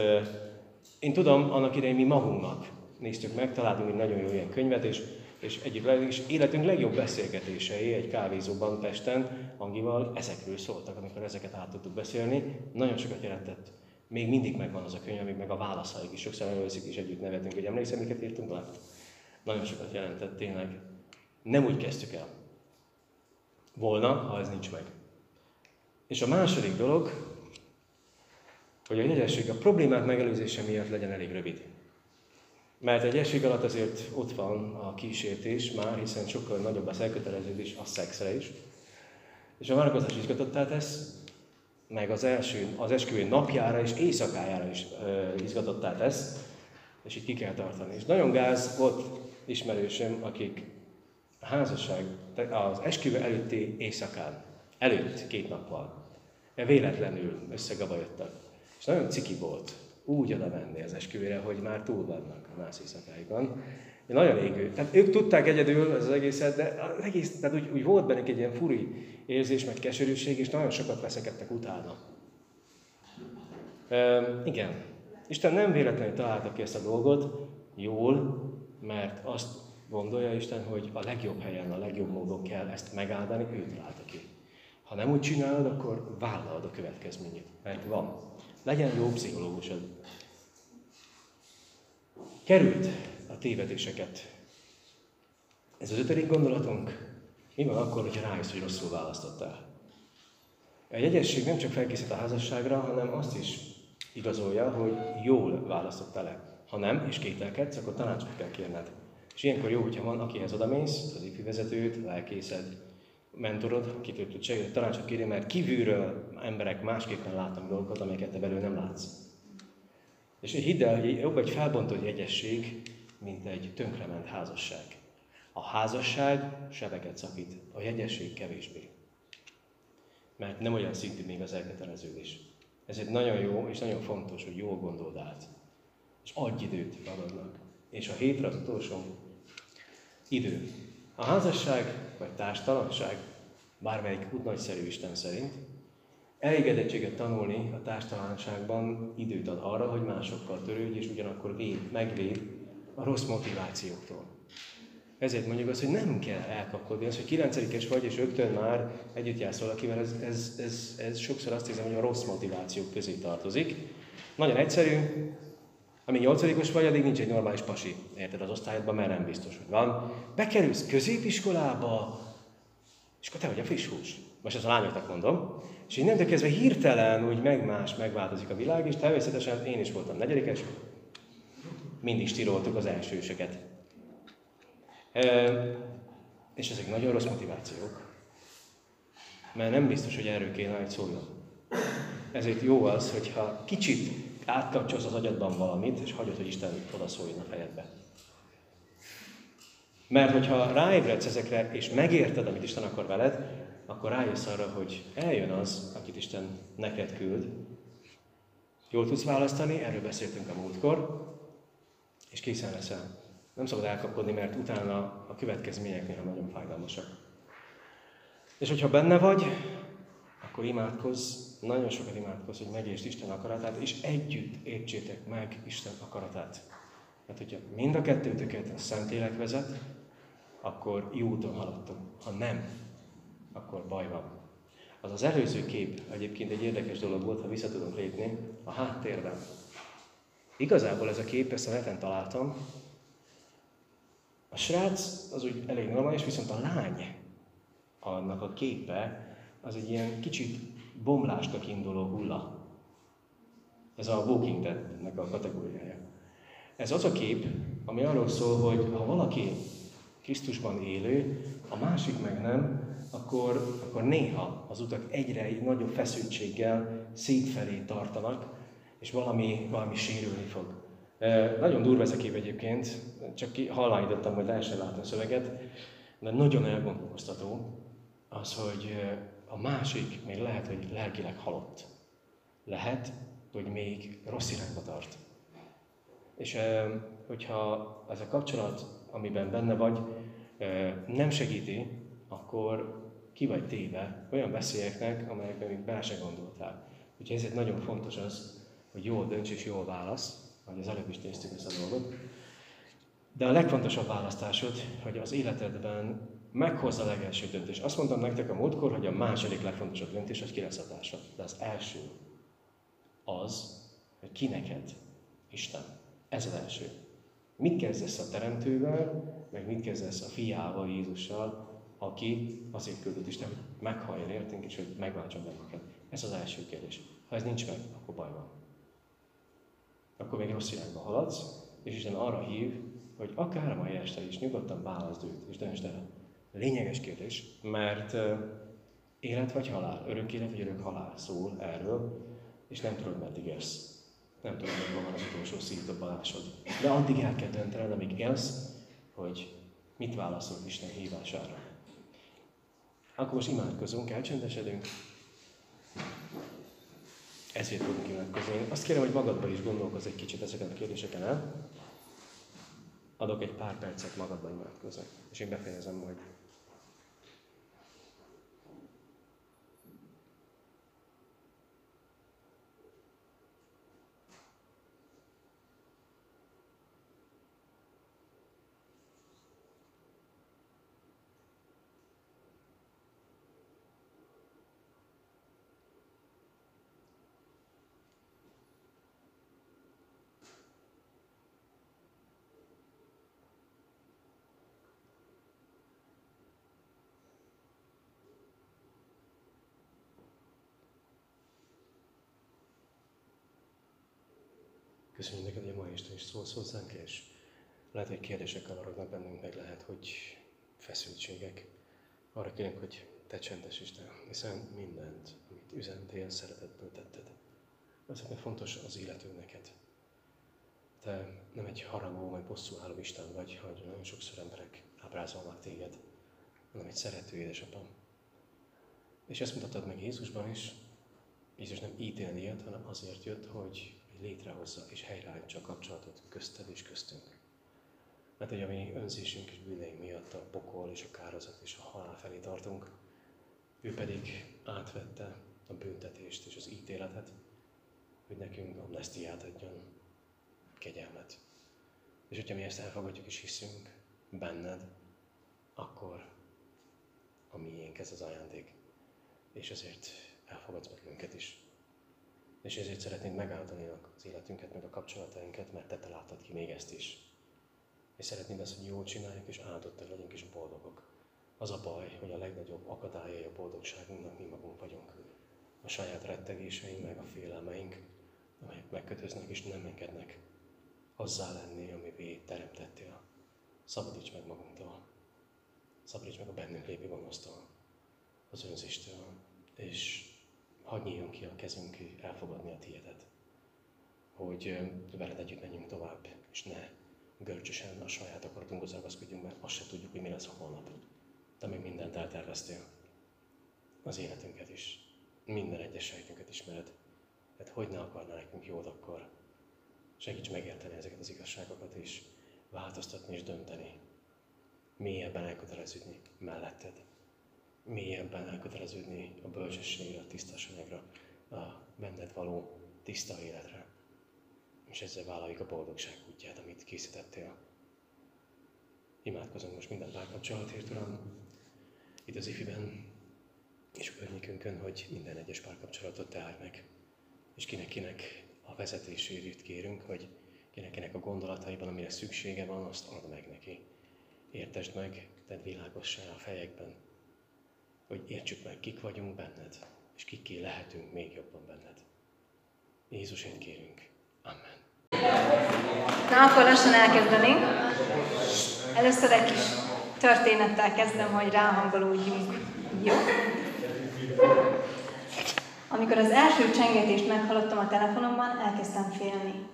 én tudom, annak idején mi magunknak néztük meg, találtunk egy nagyon jó ilyen könyvet, és És egyik és életünk legjobb beszélgetései egy kávézóban Pesten, Angival ezekről szóltak, amikor ezeket át tudtuk beszélni. Nagyon sokat jelentett. Még mindig megvan az a könyv, még meg a válaszaik is. Sokszor előzik és együtt nevetünk, hogy emlékszem, miket írtunk le. Nagyon sokat jelentett tényleg. Nem úgy kezdtük el. Volna, ha ez nincs meg. És a második dolog, hogy a jegyesség a problémák megelőzése miatt legyen elég rövid. Mert egy esség alatt azért ott van a kísértés már, hiszen sokkal nagyobb az elköteleződés a szexre is. És a várakozás izgatottá tesz, meg az első, az esküvő napjára és éjszakájára is ö, izgatottá tesz, és itt ki kell tartani. És nagyon gáz volt ismerősöm, akik a házasság, az esküvő előtti éjszakán, előtt két nappal, véletlenül összegabajodtak. És nagyon ciki volt úgy oda menni az esküvére, hogy már túl vannak a nász éjszakáikon. Nagyon égő. Tehát ők tudták egyedül az egészet, de az egész, tehát úgy, úgy volt bennük egy ilyen furi érzés, meg keserűség, és nagyon sokat veszekedtek utána. E, igen. Isten nem véletlenül találta ki ezt a dolgot jól, mert azt gondolja Isten, hogy a legjobb helyen, a legjobb módon kell ezt megáldani, ő találta ki. Ha nem úgy csinálod, akkor vállalod a következményét, mert van. Legyen jó pszichológusod. Került a tévedéseket. Ez az ötödik gondolatunk. Mi van akkor, hogyha rájössz, hogy rosszul választottál? A jegyesség nem csak felkészít a házasságra, hanem azt is igazolja, hogy jól választottál le. Ha nem, és kételkedsz, akkor tanácsot kell kérned. És ilyenkor jó, hogyha van, akihez odamész, az ifi vezetőt, lelkészed, mentorod, akit tud segíteni, tanácsot kérni, mert kívülről emberek másképpen látnak dolgokat, amelyeket te belül nem látsz. És hidd el, hogy jobb egy felbontott jegyesség, mint egy tönkrement házasság. A házasság sebeket szakít, a jegyesség kevésbé. Mert nem olyan szintű még az elköteleződés. egy nagyon jó és nagyon fontos, hogy jól gondold át. És adj időt magadnak. És a hétre az utolsó idő. A házasság vagy társtalanság, bármelyik út nagyszerű Isten szerint, elégedettséget tanulni a társtalanságban időt ad arra, hogy másokkal törődj, és ugyanakkor véd, megvéd a rossz motivációktól. Ezért mondjuk azt, hogy nem kell elkapkodni. Az, hogy kilencedikes vagy, és rögtön már együtt jársz valakivel, ez, ez, ez, ez sokszor azt hiszem, hogy a rossz motivációk közé tartozik. Nagyon egyszerű, amíg nyolcadikos vagy, addig nincs egy normális pasi, érted, az osztályodban, mert nem biztos, hogy van. Bekerülsz középiskolába, és akkor te vagy a friss hús. Most ezt a lányoknak mondom. És innentől kezdve hirtelen úgy megmás, megváltozik a világ, és természetesen én is voltam negyedikes, mindig stiroltuk az elsősöket. E, és ezek nagyon rossz motivációk. Mert nem biztos, hogy erről kéne, hogy szóljon. Ezért jó az, hogyha kicsit átkapcsolsz az agyadban valamit, és hagyod, hogy Isten odaszóljon a fejedbe. Mert hogyha ráébredsz ezekre, és megérted, amit Isten akar veled, akkor rájössz arra, hogy eljön az, akit Isten neked küld. Jól tudsz választani, erről beszéltünk a múltkor, és készen leszel. Nem szabad elkapkodni, mert utána a következmények néha nagyon fájdalmasak. És hogyha benne vagy, akkor imádkozz, nagyon sokat imádkozz, hogy megértsd Isten akaratát, és együtt értsétek meg Isten akaratát. Mert hogyha mind a kettőtöket a Szentlélek vezet, akkor jó úton haladtok. Ha nem, akkor baj van. Az az előző kép egyébként egy érdekes dolog volt, ha vissza tudunk lépni, a háttérben. Igazából ez a kép, ezt a neten találtam, a srác az úgy elég normális, viszont a lány, annak a képe, az egy ilyen kicsit bomlásnak induló hulla. Ez a Walking Dead-nek a kategóriája. Ez az a kép, ami arról szól, hogy ha valaki Krisztusban élő, a másik meg nem, akkor, akkor néha az utak egyre nagyobb feszültséggel szétfelé tartanak, és valami, valami sérülni fog. E, nagyon durva ez a kép egyébként, csak hallányítottam, hogy lehessen látni a szöveget, de nagyon elgondolkoztató az, hogy a másik még lehet, hogy lelkileg halott. Lehet, hogy még rossz irányba tart. És hogyha ez a kapcsolat, amiben benne vagy, nem segíti, akkor ki vagy téve olyan veszélyeknek, amelyekben még bele se gondoltál. Úgyhogy ezért nagyon fontos az, hogy jól dönts és jól válasz, ahogy az előbb is néztük ezt a dolgot. De a legfontosabb választásod, hogy az életedben meghozza a legelső döntés. Azt mondtam nektek a múltkor, hogy a második legfontosabb döntés, hogy ki. De az első az, hogy ki neked Isten. Ez az első. Mit kezdesz a Teremtővel, meg mit kezdesz a fiával, Jézussal, aki azért küldött Isten, hogy meghalljon értünk, és hogy megváltson bennünket. Ez az első kérdés. Ha ez nincs meg, akkor baj van. Akkor még rossz irányba haladsz, és Isten arra hív, hogy akár a mai este is nyugodtan válaszd őt, és döntsd el. Lényeges kérdés, mert élet vagy halál, örök élet vagy örök halál szól erről, és nem tudod, meddig élsz. Nem tudod, hogy van az utolsó szívdobbalásod. De addig el kell döntened, amíg élsz, hogy mit válaszol Isten hívására. Akkor most imádkozunk, elcsendesedünk. Ezért tudunk imádkozni. Azt kérem, hogy magadba is gondolkozz egy kicsit ezeken a kérdéseken el. Adok egy pár percet magadba imádkozni, és én befejezem majd. Köszönjük neked, hogy a mai este is szólsz hozzánk, és lehet, hogy kérdések kavarognak bennünk, meg lehet, hogy feszültségek. Arra kérünk, hogy te csendes Isten, hiszen mindent, amit üzentél, szeretetből tetted. Mert fontos az életünk neked. Te nem egy haragó, vagy bosszúálló Isten vagy, hogy nagyon sokszor emberek ábrázolnak téged, hanem egy szerető édesapám. És ezt mutattad meg Jézusban is. Jézus nem ítélni jött, hanem azért jött, hogy létrehozza és helyreállítsa a kapcsolatot közted és köztünk. Mert hogy a mi önzésünk és bűneink miatt a pokol és a kározat és a halál felé tartunk, ő pedig átvette a büntetést és az ítéletet, hogy nekünk amnestiát adjon, kegyelmet. És hogyha mi ezt elfogadjuk és hiszünk benned, akkor a miénk ez az ajándék. És ezért elfogadsz bennünket is. És ezért szeretnénk megáldani az életünket, meg a kapcsolatainkat, mert te találtad ki még ezt is. És szeretnénk azt, hogy jól csináljuk, és áldottak legyünk, és boldogok. Az a baj, hogy a legnagyobb akadályai a boldogságunknak mi magunk vagyunk. A saját rettegéseink, meg a félelmeink, amelyek megkötöznek és nem engednek azzá lenni, amivé teremtettél. Szabadíts meg magunktól. Szabadíts meg a bennünk lévő gonosztól, az önzéstől, és hadd nyíljon ki a kezünk elfogadni a tiédet. Hogy veled együtt menjünk tovább, és ne görcsösen a saját akaratunkhoz ragaszkodjunk, mert azt se tudjuk, hogy mi lesz a holnap. De még mindent elterveztél. Az életünket is. Minden egyes sejtünket ismered. Hát hogy ne akarná nekünk jót akkor? Segíts megérteni ezeket az igazságokat, és változtatni és dönteni. Mélyebben elköteleződni melletted mélyebben elköteleződni a bölcsességre, a tisztaságra, a benned való tiszta életre. És ezzel vállaljuk a boldogság útját, amit készítettél. Imádkozunk most minden párkapcsolatért, Uram, itt az ifiben és környékünkön, hogy minden egyes párkapcsolatot te meg. És kinek-kinek a vezetését kérünk, hogy kinek-kinek a gondolataiban, amire szüksége van, azt add meg neki. Értesd meg, tedd világossá a fejekben, hogy értsük meg, kik vagyunk benned, és kiké lehetünk még jobban benned. Jézusért kérünk. Amen. Na, akkor lassan elkezdenénk. Először egy kis történettel kezdem, hogy ráhangolódjunk. Jó? Amikor az első csengetést meghallottam a telefonomban, elkezdtem félni.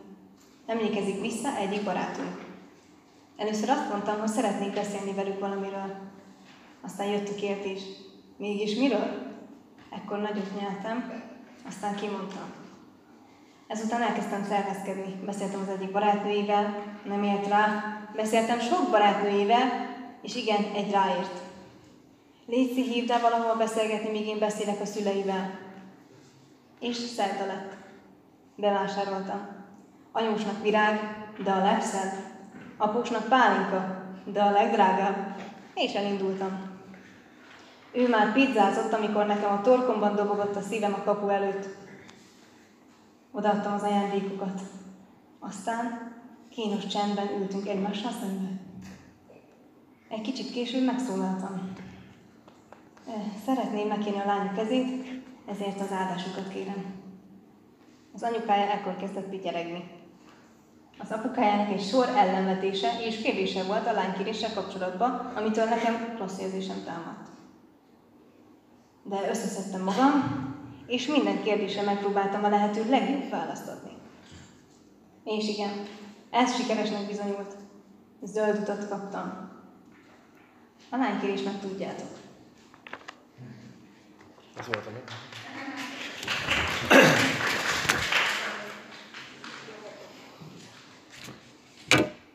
Emlékezik vissza egyik barátunk. Először azt mondtam, hogy szeretnék beszélni velük valamiről. Aztán jött a kérdés, Mégis miről? Ekkor nagyot nyeltem, aztán kimondtam. Ezután elkezdtem szervezkedni. Beszéltem az egyik barátnőjével, nem ért rá. Beszéltem sok barátnőjével, és igen, egy ráért. Léci, hívd el valahol beszélgetni, míg én beszélek a szüleivel. És szerda lett. Bevásároltam. Anyósnak virág, de a legszebb Apusnak pálinka, de a legdrágább. És elindultam. Ő már pizzázott, amikor nekem a torkomban dobogott a szívem a kapu előtt. Odaadtam az ajándékokat. Aztán kínos csendben ültünk egymással szembe. Egy kicsit később megszólaltam. Szeretném megkérni a lányok kezét, ezért az áldásukat kérem. Az anyukája ekkor kezdett pityeregni. Az apukájának egy sor ellenvetése és kérdése volt a lánykéréssel kapcsolatban, amitől nekem rossz érzésem támadt. De összeszedtem magam, és minden kérdésre megpróbáltam a lehető legjobb választ adni. És igen, ez sikeresnek bizonyult. Zöld utat kaptam. A lánykérés meg tudjátok. Ez volt a mi?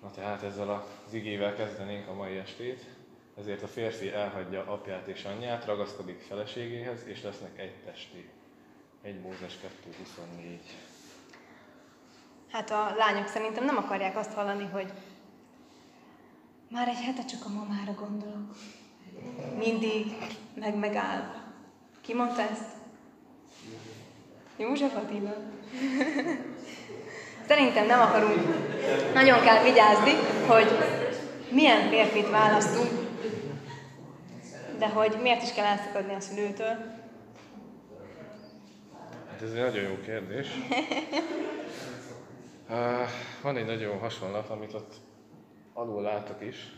Na tehát ezzel az igével kezdenénk a mai estét. Ezért a férfi elhagyja apját és anyját, ragaszkodik feleségéhez, és lesznek egy testi. 1 Mózes 2.24. Hát a lányok szerintem nem akarják azt hallani, hogy már egy hete csak a mamára gondolok. Mindig meg megáll. Ki mondta ezt? József Attila. Szerintem nem akarunk. Nagyon kell vigyázni, hogy milyen férfit választunk, de hogy miért is kell elszakadni a szülőtől. Hát ez egy nagyon jó kérdés. Van egy nagyon hasonlat, amit ott alul látok is,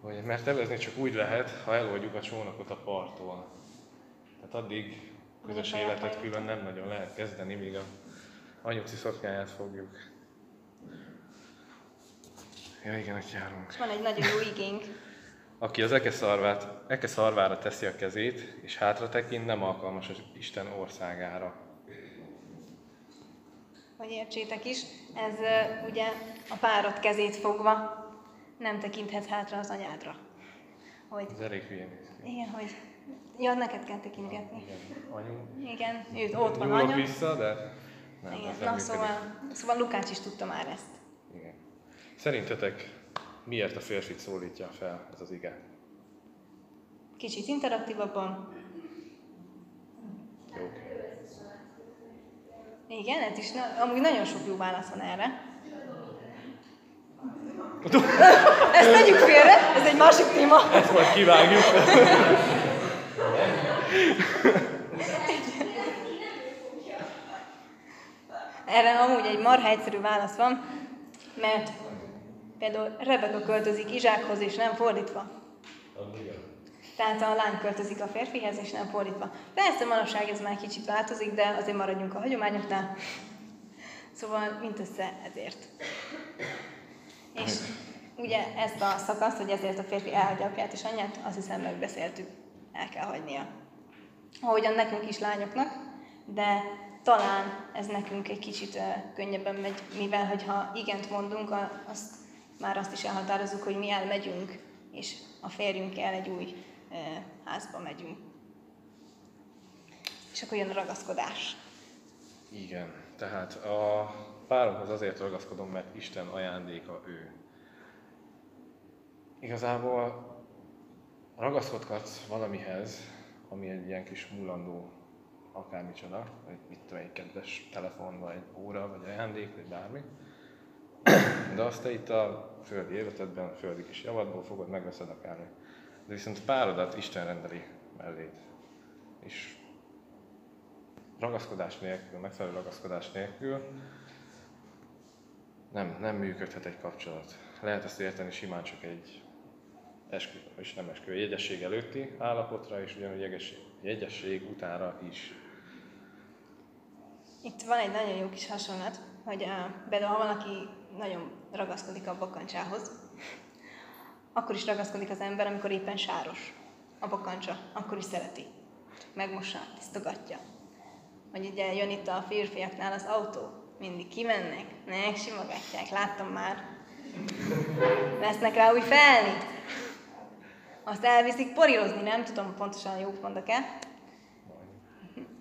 hogy mert evezni csak úgy lehet, ha eloldjuk a csónakot a parttól. Tehát addig közös életet külön nem nagyon lehet kezdeni, míg a anyuci szoknyáját fogjuk. Ja, igen, hogy járunk. És van egy nagyon jó igénk. Aki az eke, szarvát, eke szarvára teszi a kezét, és hátra tekint, nem alkalmas az Isten országára. Hogy értsétek is, ez ugye a párod kezét fogva nem tekinthet hátra az anyádra. Hogy, ez elég hülyén. Igen, hogy ja, neked kell tekintgetni. Igen, anyu. Igen, ő ott van anya. vissza, de nem, Igen, na szóval, szóval Lukács is tudta már ezt. Igen. Szerintetek miért a férfit szólítja fel ez az ige? Kicsit interaktívabban. Jó. Igen, ez is, na, amúgy nagyon sok jó válasz van erre. Ezt tegyük félre, ez egy másik téma. Ezt majd kivágjuk. Erre amúgy egy marha egyszerű válasz van, mert például Rebeka költözik Izsákhoz, és nem fordítva. Tehát a lány költözik a férfihez, és nem fordítva. Persze manapság ez már kicsit változik, de azért maradjunk a hagyományoknál. Szóval mindössze ezért. És ugye ezt a szakaszt, hogy ezért a férfi elhagyja apját és anyját, azt hiszem megbeszéltük, el kell hagynia. Ahogyan nekünk is lányoknak, de talán ez nekünk egy kicsit uh, könnyebben megy, mivel hogyha igent mondunk, azt már azt is elhatározzuk, hogy mi elmegyünk, és a férjünkkel egy új házba megyünk. És akkor jön a ragaszkodás. Igen, tehát a páromhoz azért ragaszkodom, mert Isten ajándéka ő. Igazából ragaszkodhatsz valamihez, ami egy ilyen kis múlandó akármicsoda, vagy mit tudom, egy kedves telefon, vagy óra, vagy ajándék, vagy bármi. De azt te itt a földi életedben, a földi kis javadból fogod, megveszed akármi. De viszont párodat Isten rendeli melléd. És ragaszkodás nélkül, megfelelő ragaszkodás nélkül nem, nem működhet egy kapcsolat. Lehet ezt érteni simán csak egy eskü, és nem eskü, jegyesség előtti állapotra, és ugyanúgy jegyesség utára is. Itt van egy nagyon jó kis hasonlat, hogy uh, például ha valaki nagyon ragaszkodik a bakancsához, akkor is ragaszkodik az ember, amikor éppen sáros a bakancsa, akkor is szereti. Megmossa, tisztogatja. Vagy ugye jön itt a férfiaknál az autó, mindig kimennek, megsimogatják, láttam már. Vesznek rá új felnit. Azt elviszik porilozni, nem tudom pontosan jót mondok-e.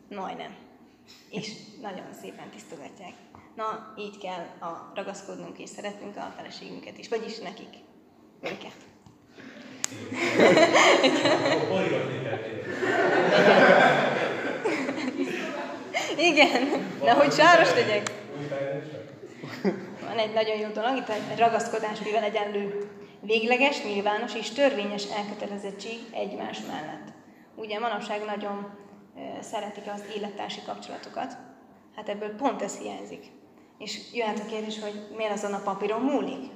Majdnem. És nagyon szépen tisztogatják. Na, így kell a ragaszkodnunk és szeretnünk a feleségünket is, vagyis nekik, őket. Igen, de hogy sáros legyek. Van egy nagyon jó dolog, itt egy ragaszkodás, mivel egyenlő végleges, nyilvános és törvényes elkötelezettség egymás mellett. Ugye manapság nagyon szeretik az élettársi kapcsolatokat, hát ebből pont ez hiányzik. És jöhet a kérdés, hogy miért azon a papíron múlik?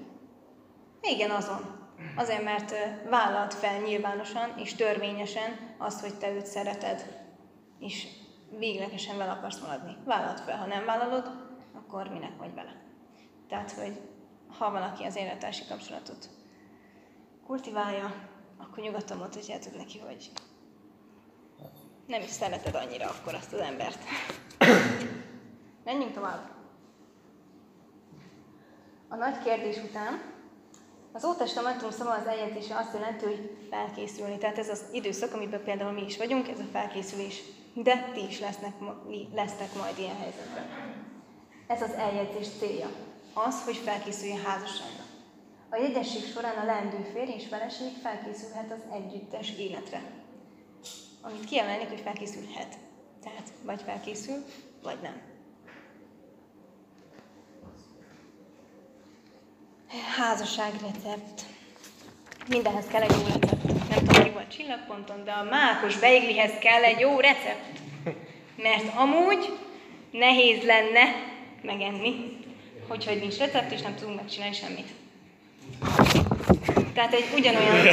Igen, azon. Azért, mert vállalt fel nyilvánosan és törvényesen azt, hogy te őt szereted, és véglegesen vele akarsz maradni. Vállalt fel, ha nem vállalod, akkor minek vagy vele. Tehát, hogy ha valaki az élettársi kapcsolatot kultiválja, akkor nyugodtan mondhatjátok neki, hogy nem is szereted annyira akkor azt az embert. Menjünk tovább. A nagy kérdés után az Ótestamentum szava az eljegyzése azt jelenti, hogy felkészülni. Tehát ez az időszak, amiben például mi is vagyunk, ez a felkészülés. De ti is lesznek, lesznek majd ilyen helyzetben. Ez az eljegyzés célja. Az, hogy felkészülj a házasságra. A jegyesség során a lendő férj és feleség felkészülhet az együttes életre. Amit kiemelnék, hogy felkészülhet. Tehát vagy felkészül, vagy nem. Házasság recept. Mindenhez kell egy jó recept. Nem tudom, mi volt csillagponton, de a mákos beiglihez kell egy jó recept. Mert amúgy nehéz lenne megenni, hogyha nincs recept, és nem tudunk megcsinálni semmit. Tehát egy ugyanolyan,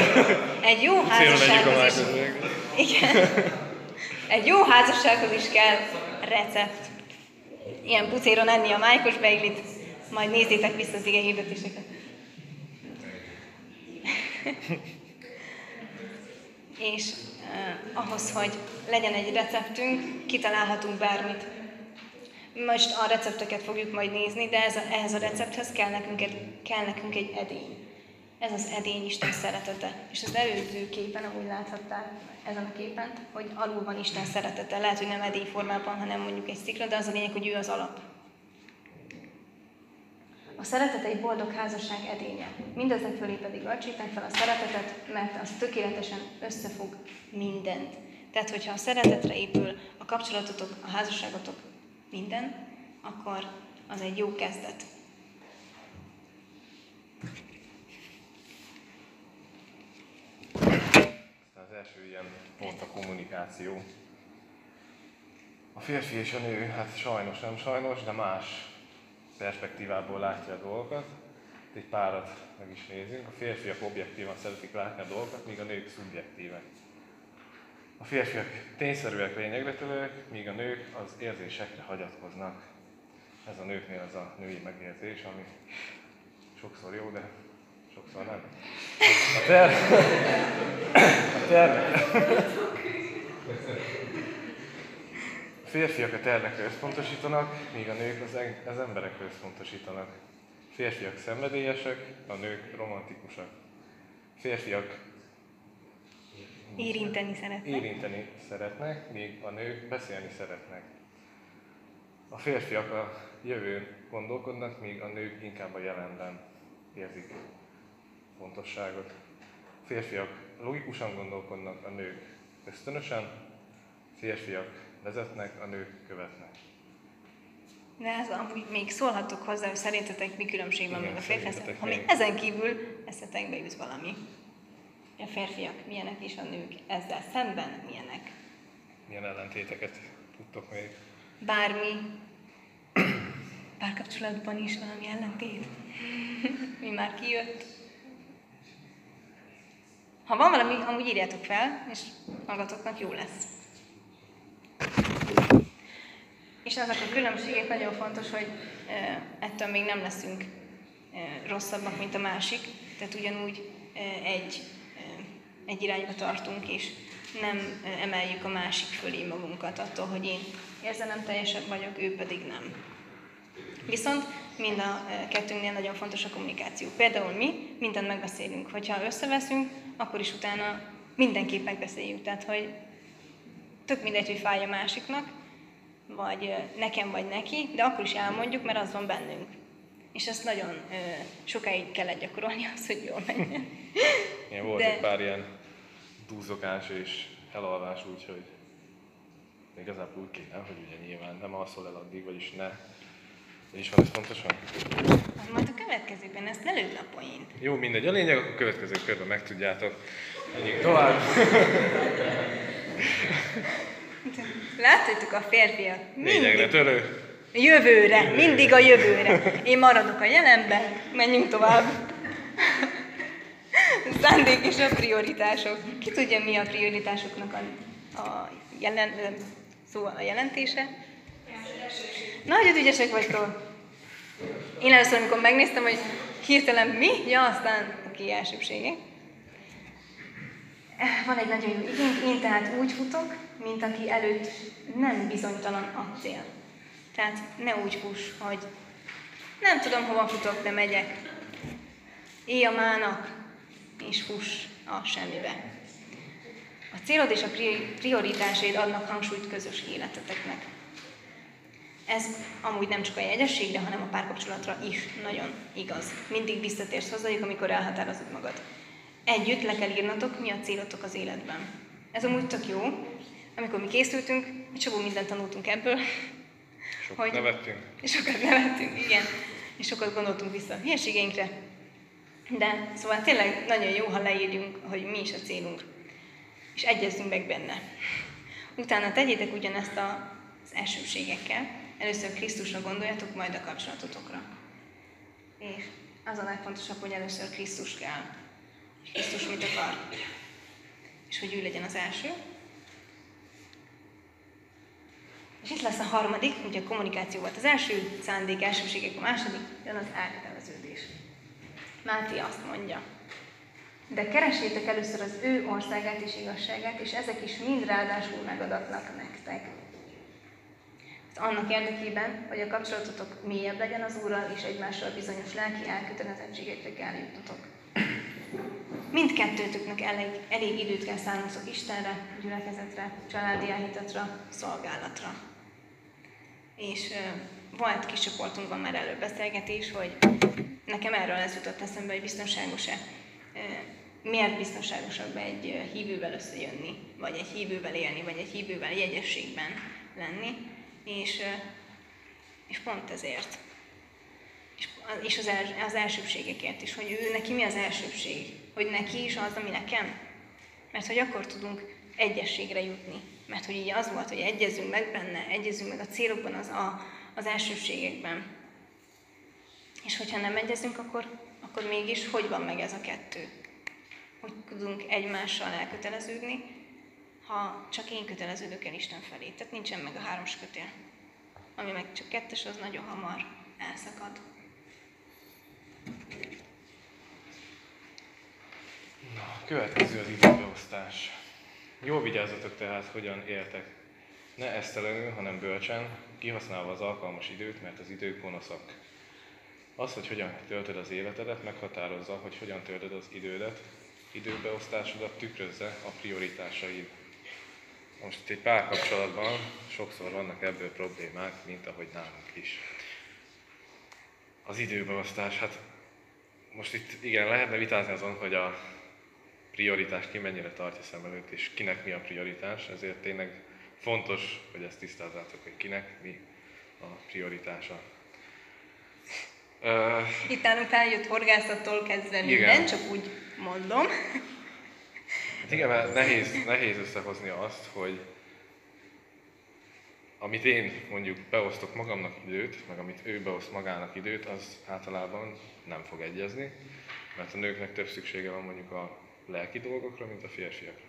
egy jó házassághoz is, igen, egy jó házassághoz is kell recept. Ilyen pucéron enni a májkos beiglit, majd nézzétek vissza az ige hirdetéseket. és uh, ahhoz, hogy legyen egy receptünk, kitalálhatunk bármit. Most a recepteket fogjuk majd nézni, de ez a, ehhez a recepthez kell nekünk, egy, kell nekünk egy edény. Ez az edény Isten szeretete. És az előző képen, ahogy láthatták ezen a képen, hogy alul van Isten szeretete. Lehet, hogy nem edény formában, hanem mondjuk egy szikra, de az a lényeg, hogy ő az alap. A szeretet egy boldog házasság edénye. Mindezek fölé pedig alcsítem fel a szeretetet, mert az tökéletesen összefog mindent. Tehát, hogyha a szeretetre épül a kapcsolatotok, a házasságotok minden, akkor az egy jó kezdet. az első ilyen pont a kommunikáció. A férfi és a nő, hát sajnos nem sajnos, de más perspektívából látja a dolgokat. Egy párat meg is nézünk. A férfiak objektívan szeretik látni a dolgokat, míg a nők szubjektívek. A férfiak tényszerűek, lényegvetőek, míg a nők az érzésekre hagyatkoznak. Ez a nőknél az a női megérzés, ami sokszor jó, de sokszor nem. A ter... A ter... A férfiak a tervekre összpontosítanak, míg a nők az, az emberekre összpontosítanak. A férfiak szenvedélyesek, a nők romantikusak. A férfiak érinteni szeretnek. Érinteni szeretnek, míg a nők beszélni szeretnek. A férfiak a jövőn gondolkodnak, míg a nők inkább a jelenben érzik fontosságot. A férfiak logikusan gondolkodnak, a nők ösztönösen, a férfiak vezetnek, a nők követnek. De ez amúgy még szólhatok hozzá, hogy szerintetek mi különbség van még a férfiak, még ezen kívül eszetekbe jut valami. A férfiak milyenek és a nők ezzel szemben milyenek. Milyen ellentéteket tudtok még? Bármi. Párkapcsolatban is valami ellentét. mi már kijött. Ha van valami, amúgy írjátok fel, és magatoknak jó lesz. És ezek a különbségek nagyon fontos, hogy ettől még nem leszünk rosszabbak, mint a másik, tehát ugyanúgy egy, egy irányba tartunk, és nem emeljük a másik fölé magunkat attól, hogy én teljesebb vagyok, ő pedig nem. Viszont mind a kettőnknél nagyon fontos a kommunikáció. Például mi mindent megbeszélünk. Hogyha összeveszünk, akkor is utána mindenképp megbeszéljük. Tehát, hogy tök mindegy, hogy fáj a másiknak, vagy nekem, vagy neki, de akkor is elmondjuk, mert az van bennünk. És ezt nagyon ö, sokáig kellett gyakorolni az, hogy jól menjen. Ilyen volt De- egy pár ilyen dúzogás és elalvás, úgyhogy igazából úgy kéne, hogy ugye nyilván nem alszol el addig, vagyis ne. És van ez pontosan? Majd a következőben ezt ne lőd a poént. Jó, mindegy. A lényeg, akkor a következő körben megtudjátok. Menjünk tovább. Látjátok a férfiak? Lényegre Mindig törő. jövőre, mindig a jövőre. Én maradok a jelenben, menjünk tovább. Szándék és a prioritások. Ki tudja, mi a prioritásoknak a, a, jelen, szóval a jelentése? Nagyon ügyesek vagytok. Én először, amikor megnéztem, hogy hirtelen mi, ja, aztán ki elsőbségek. Van egy nagyon jó igénk, én tehát úgy futok, mint aki előtt nem bizonytalan a cél. Tehát ne úgy fuss, hogy nem tudom, hova futok, de megyek. Élj a mának, és fuss a semmibe. A célod és a pri- prioritásaid adnak hangsúlyt közös életeteknek. Ez amúgy nem csak a jegyességre, hanem a párkapcsolatra is nagyon igaz. Mindig visszatérsz hozzájuk, amikor elhatározod magad. Együtt le kell írnatok, mi a célotok az életben. Ez amúgy tök jó. Amikor mi készültünk, egy csomó mindent tanultunk ebből, Sokat Hogy- nevettünk. és sokat nevettünk, igen, és sokat gondoltunk vissza a hülyeségeinkre. De szóval tényleg nagyon jó, ha leírjunk, hogy mi is a célunk, és egyezzünk meg benne. Utána tegyétek ugyanezt a, az elsőségekkel. Először Krisztusra gondoljatok, majd a kapcsolatotokra. És az a legfontosabb, hogy először Krisztus kell. És Krisztus mit akar? És hogy ő legyen az első, és itt lesz a harmadik, ugye a kommunikáció volt az első, szándék, elsőségek a második, jön az elköteleződés. Máté azt mondja, de keresétek először az ő országát és igazságát, és ezek is mind ráadásul megadatnak nektek. Hát annak érdekében, hogy a kapcsolatotok mélyebb legyen az Úrral, és egymással bizonyos lelki elkötelezettségekre kell jutnotok. Mindkettőtöknek elég, elég időt kell szállnotok Istenre, gyülekezetre, családi elhitatra, szolgálatra. És volt kis csoportunkban már előbb beszélgetés, hogy nekem erről ez jutott eszembe, hogy biztonságos-e. Miért biztonságosabb egy hívővel összejönni, vagy egy hívővel élni, vagy egy hívővel jegyességben lenni, és, és pont ezért. És, és az, els, az elsőbségekért is, hogy ő neki mi az elsőbség, hogy neki is az, ami nekem. Mert hogy akkor tudunk egyességre jutni. Mert hogy így az volt, hogy egyezünk meg benne, egyezünk meg a célokban, az, a, az elsőbségekben. És hogyha nem egyezünk, akkor, akkor mégis hogy van meg ez a kettő? Hogy tudunk egymással elköteleződni, ha csak én köteleződök el Isten felé. Tehát nincsen meg a hármas kötél. Ami meg csak kettes, az nagyon hamar elszakad. Következő az időbeosztás. Jól vigyázzatok tehát, hogyan éltek. Ne esztelenül, hanem bölcsen, kihasználva az alkalmas időt, mert az idők gonoszak. Az, hogy hogyan töltöd az életedet, meghatározza, hogy hogyan töltöd az idődet, időbeosztásodat tükrözze a prioritásaid. Most itt egy párkapcsolatban sokszor vannak ebből problémák, mint ahogy nálunk is. Az időbeosztás, hát most itt igen, lehetne vitázni azon, hogy a prioritás ki mennyire tartja szem előtt, és kinek mi a prioritás, ezért tényleg fontos, hogy ezt tisztázzátok, hogy kinek mi a prioritása. Itt után jött horgászattól kezdve Igen. minden, csak úgy mondom. Hát igen, mert nehéz, nehéz összehozni azt, hogy amit én mondjuk beosztok magamnak időt, meg amit ő beoszt magának időt, az általában nem fog egyezni, mert a nőknek több szüksége van mondjuk a lelki dolgokra, mint a férfiakra.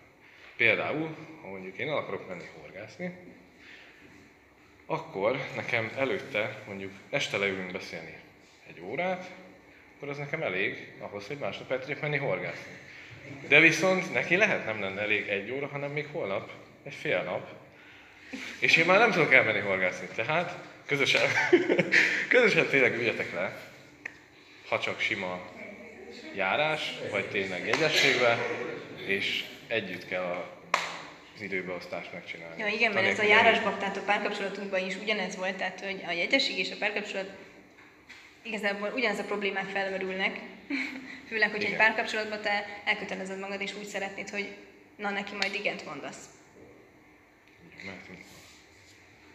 Például, ha mondjuk én el akarok menni horgászni, akkor nekem előtte mondjuk este leülünk beszélni egy órát, akkor az nekem elég ahhoz, hogy másnap el tudjak menni horgászni. De viszont neki lehet nem lenne elég egy óra, hanem még holnap, egy fél nap. És én már nem tudok elmenni horgászni. Tehát közösen, közösen tényleg üljetek le, ha csak sima járás, vagy tényleg jegyességbe, és együtt kell a az időbeosztást megcsinálni. Ja, igen, mert ez a járásbaktátok párkapcsolatunkban is ugyanez volt, tehát hogy a jegyesség és a párkapcsolat igazából ugyanaz a problémák felmerülnek, főleg, hogy egy Igen. párkapcsolatban te elkötelezed magad, és úgy szeretnéd, hogy na neki majd igent mondasz. mehetünk.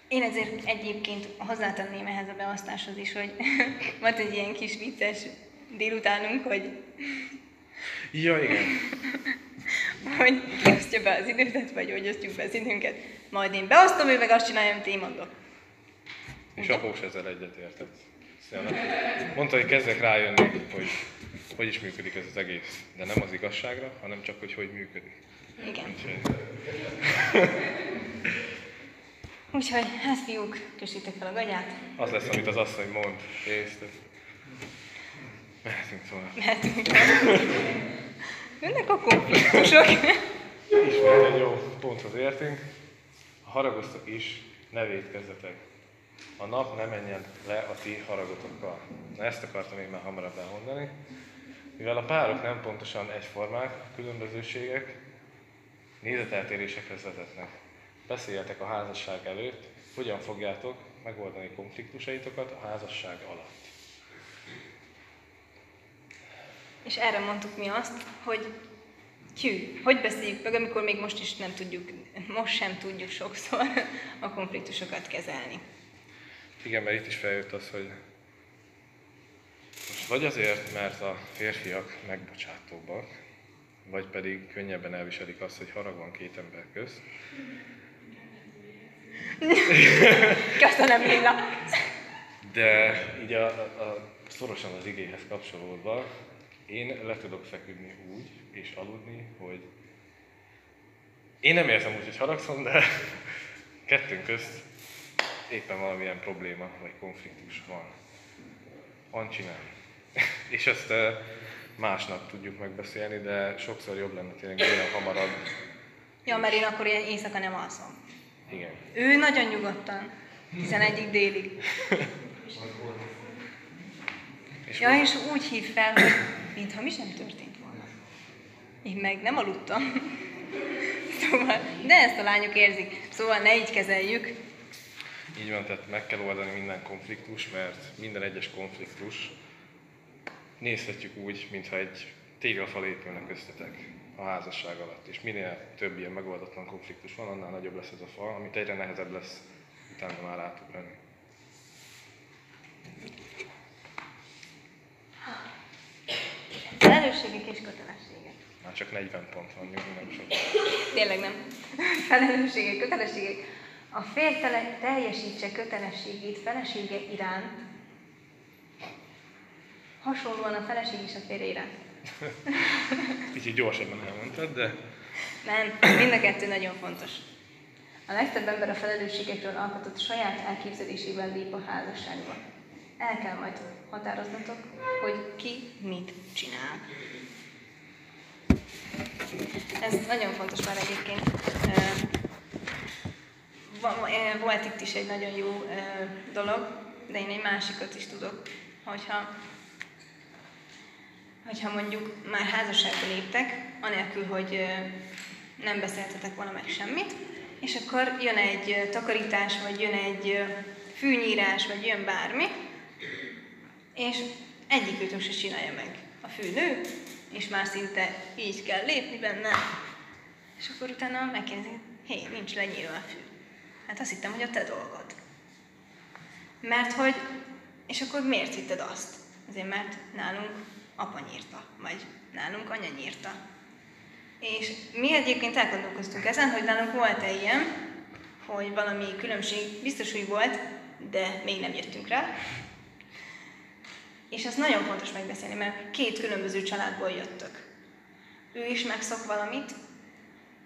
Én ezért egyébként hozzátenném ehhez a beosztáshoz is, hogy volt egy ilyen kis vicces délutánunk, hogy, Ja, igen. hogy ki osztja be az időt, vagy hogy osztjuk be az időnket. Majd én beosztom, ő meg azt csinálja, amit én mondok. És após ezzel egyetértett. Szóval Mondta, hogy kezdek rájönni, hogy hogy is működik ez az egész. De nem az igazságra, hanem csak, hogy hogy működik. Igen. Úgyhogy hát fiúk, kössétek fel a gagyát, az lesz, amit az asszony mond. Részt. Mehetünk tovább. mehetünk. Jönnek a konfliktusok. Ismét egy jó ponthoz értünk. Ha haragoztok is, ne védkezzetek. A nap ne menjen le a ti haragotokkal. Na ezt akartam én már hamarabb elmondani. Mivel a párok nem pontosan egyformák, a különbözőségek nézeteltérésekhez vezetnek. Beszéljetek a házasság előtt, hogyan fogjátok megoldani konfliktusaitokat a házasság alatt. És erre mondtuk mi azt, hogy tyű, hogy beszéljük meg, amikor még most is nem tudjuk, most sem tudjuk sokszor a konfliktusokat kezelni. Igen, mert itt is feljött az, hogy most vagy azért, mert a férfiak megbocsátóbbak, vagy pedig könnyebben elviselik azt, hogy harag van két ember közt. Köszönöm, Lilla! De így a, a, a szorosan az igéhez kapcsolódva, én le tudok feküdni úgy, és aludni, hogy én nem érzem úgy, hogy haragszom, de kettőnk közt éppen valamilyen probléma vagy konfliktus van. Van csinál. és ezt másnap tudjuk megbeszélni, de sokszor jobb lenne tényleg minél hamarabb. Ja, mert én akkor ilyen éjszaka nem alszom. Igen. Ő nagyon nyugodtan, 11 délig. És Ja, és úgy hív fel, hogy mintha mi sem történt volna. Én meg nem aludtam. Szóval, de ezt a lányok érzik. Szóval ne így kezeljük. Így van, tehát meg kell oldani minden konfliktus, mert minden egyes konfliktus nézhetjük úgy, mintha egy téglalfal épülne köztetek a házasság alatt. És minél több ilyen megoldatlan konfliktus van, annál nagyobb lesz ez a fal, amit egyre nehezebb lesz utána már átugrani. Felelősségek és kötelességek. Már csak 40 pont van, nyugi, nem sok. Tényleg nem. Felelősségek, kötelességek. A férj teljesítse kötelességét felesége iránt, hasonlóan a feleség is a férje iránt. Kicsit gyorsabban elmondtad, de Nem, mind a kettő nagyon fontos. A legtöbb ember a felelősségekről alkotott saját elképzelésében lép a házasságba. El kell majd határoznatok, hogy ki mit csinál. Ez nagyon fontos már egyébként. Volt itt is egy nagyon jó dolog, de én egy másikat is tudok, hogyha hogyha mondjuk már házasságba léptek, anélkül, hogy nem beszéltetek volna meg semmit, és akkor jön egy takarítás, vagy jön egy fűnyírás, vagy jön bármi, és egyikőtök se csinálja meg a fűnő, és már szinte így kell lépni benne, és akkor utána megkérdezik, hé, nincs lenyírva a fű. Hát azt hittem, hogy a te dolgod. Mert hogy, és akkor miért hitted azt? Azért, mert nálunk apa nyírta, vagy nálunk anya nyírta. És mi egyébként elgondolkoztunk ezen, hogy nálunk volt-e ilyen, hogy valami különbség biztos, hogy volt, de még nem jöttünk rá. És ez nagyon fontos megbeszélni, mert két különböző családból jöttök. Ő is megszok valamit,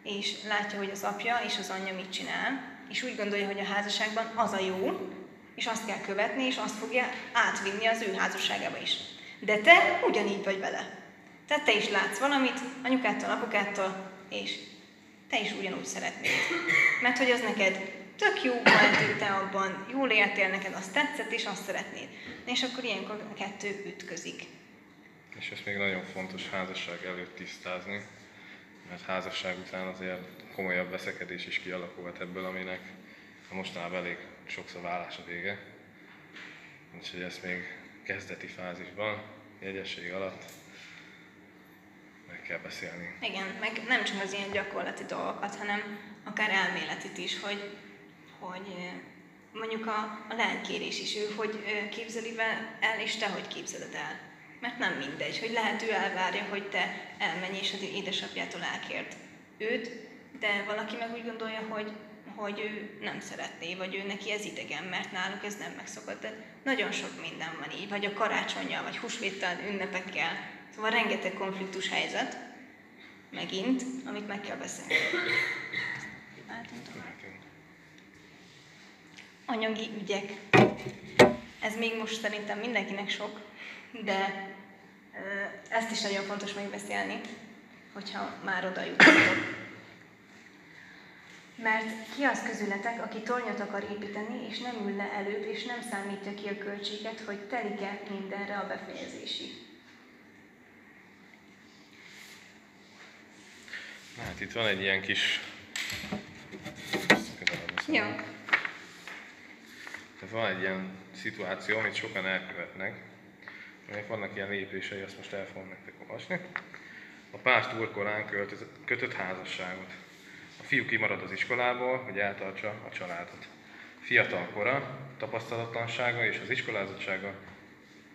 és látja, hogy az apja és az anyja mit csinál, és úgy gondolja, hogy a házasságban az a jó, és azt kell követni, és azt fogja átvinni az ő házasságába is. De te ugyanígy vagy vele. Tehát te is látsz valamit anyukától, apukától, és te is ugyanúgy szeretnéd. Mert hogy az neked tök jó volt, te abban jól éltél, neked azt tetszett, és azt szeretnéd. És akkor ilyenkor a kettő ütközik. és ezt még nagyon fontos házasság előtt tisztázni, mert házasság után azért komolyabb veszekedés is kialakulhat ebből, aminek mostanában elég sokszor vállás a vége. Úgyhogy ezt még kezdeti fázisban, jegyesség alatt meg kell beszélni. Igen, meg nem csak az ilyen gyakorlati dolgokat, hanem akár elméletit is, hogy, hogy mondjuk a, a lelkérés is, ő hogy képzeli el, és te hogy képzeled el. Mert nem mindegy, hogy lehet ő elvárja, hogy te elmenj és az édesapjától elkért őt, de valaki meg úgy gondolja, hogy, hogy ő nem szeretné, vagy ő neki ez idegen, mert náluk ez nem megszokott. De nagyon sok minden van így, vagy a karácsonyjal, vagy húsvéttel, ünnepekkel. Szóval rengeteg konfliktus helyzet, megint, amit meg kell beszélni. Anyagi ügyek. Ez még most szerintem mindenkinek sok, de ezt is nagyon fontos megbeszélni, hogyha már oda jutunk. Mert ki az közületek, aki tornyot akar építeni, és nem ül le előbb, és nem számítja ki a költséget, hogy telik-e mindenre a befejezési. Hát itt van egy ilyen kis... Jó. Tehát van egy ilyen szituáció, amit sokan elkövetnek, aminek vannak ilyen lépései, azt most el fogom nektek olvasni. A pár túl kötött házasságot. A fiú kimarad az iskolából, hogy eltartsa a családot. Fiatal kora, tapasztalatlansága és az iskolázottsága,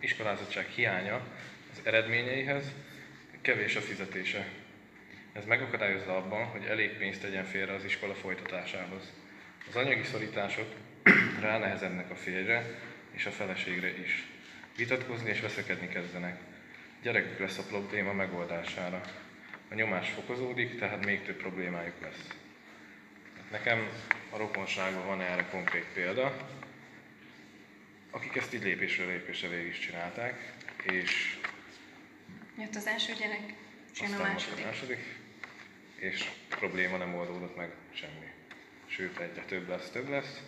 iskolázottság hiánya az eredményeihez, kevés a fizetése. Ez megakadályozza abban, hogy elég pénzt tegyen félre az iskola folytatásához. Az anyagi szorítások ránehezednek a férjre és a feleségre is. Vitatkozni és veszekedni kezdenek. Gyerekük lesz a probléma megoldására. A nyomás fokozódik, tehát még több problémájuk lesz. Nekem a rokonságban van erre konkrét példa, akik ezt így lépésről lépésre végig is csinálták, és... Jött az első gyerek, jön a második. a második. És probléma nem oldódott meg semmi. Sőt, egyre több lesz, több lesz.